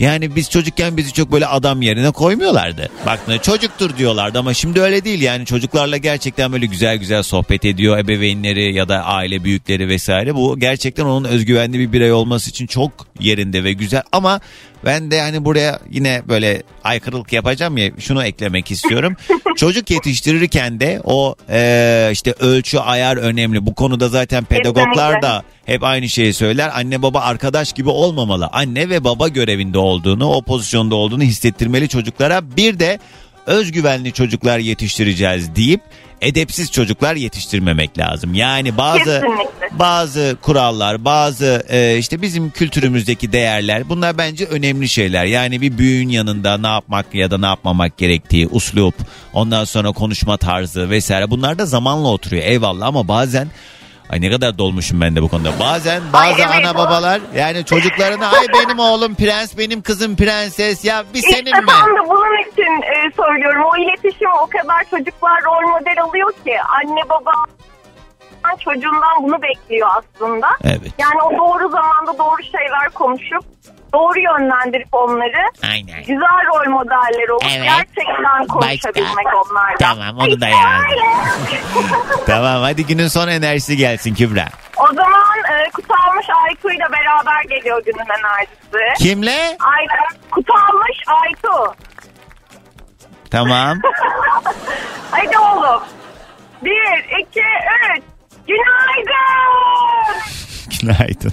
Yani biz çocukken bizi çok böyle adam yerine koymuyorlardı. Bak çocuktur diyorlardı ama şimdi öyle değil yani çocuklarla gerçekten böyle güzel güzel sohbet ediyor ebeveynleri ya da aile büyükleri vesaire. Bu gerçekten onun özgüvenli bir birey olması için çok yerinde ve güzel ama ben de hani buraya yine böyle aykırılık yapacağım ya şunu eklemek istiyorum. [LAUGHS] Çocuk yetiştirirken de o e, işte ölçü ayar önemli. Bu konuda zaten pedagoglar da hep aynı şeyi söyler. Anne baba arkadaş gibi olmamalı. Anne ve baba görevinde olduğunu, o pozisyonda olduğunu hissettirmeli çocuklara. Bir de özgüvenli çocuklar yetiştireceğiz deyip edepsiz çocuklar yetiştirmemek lazım. Yani bazı Kesinlikle. bazı kurallar, bazı e, işte bizim kültürümüzdeki değerler bunlar bence önemli şeyler. Yani bir büyüğün yanında ne yapmak ya da ne yapmamak gerektiği, uslup, ondan sonra konuşma tarzı vesaire bunlar da zamanla oturuyor eyvallah ama bazen Ay ne kadar dolmuşum ben de bu konuda. Bazen bazı Ay, evet. ana babalar yani çocuklarına ay benim oğlum prens benim kızım prenses ya bir İşte senin mi? ben de bunun için e, söylüyorum. O iletişim o kadar çocuklar rol model alıyor ki anne baba çocuğundan bunu bekliyor aslında. Evet. Yani o doğru zamanda doğru şeyler konuşup doğru yönlendirip onları Aynen. güzel rol modeller olup Evet. gerçekten konuşabilmek onlarla. Tamam, onu da yani. [LAUGHS] Tamam hadi günün son enerjisi gelsin Kübra. o zaman e, Kutalmış Aytu ile beraber geliyor günün enerjisi. Kimle? Ay, Kutalmış Aytu. Tamam. [LAUGHS] Hadi oğlum. Bir, iki, üç. Günaydın. [LAUGHS] Günaydın.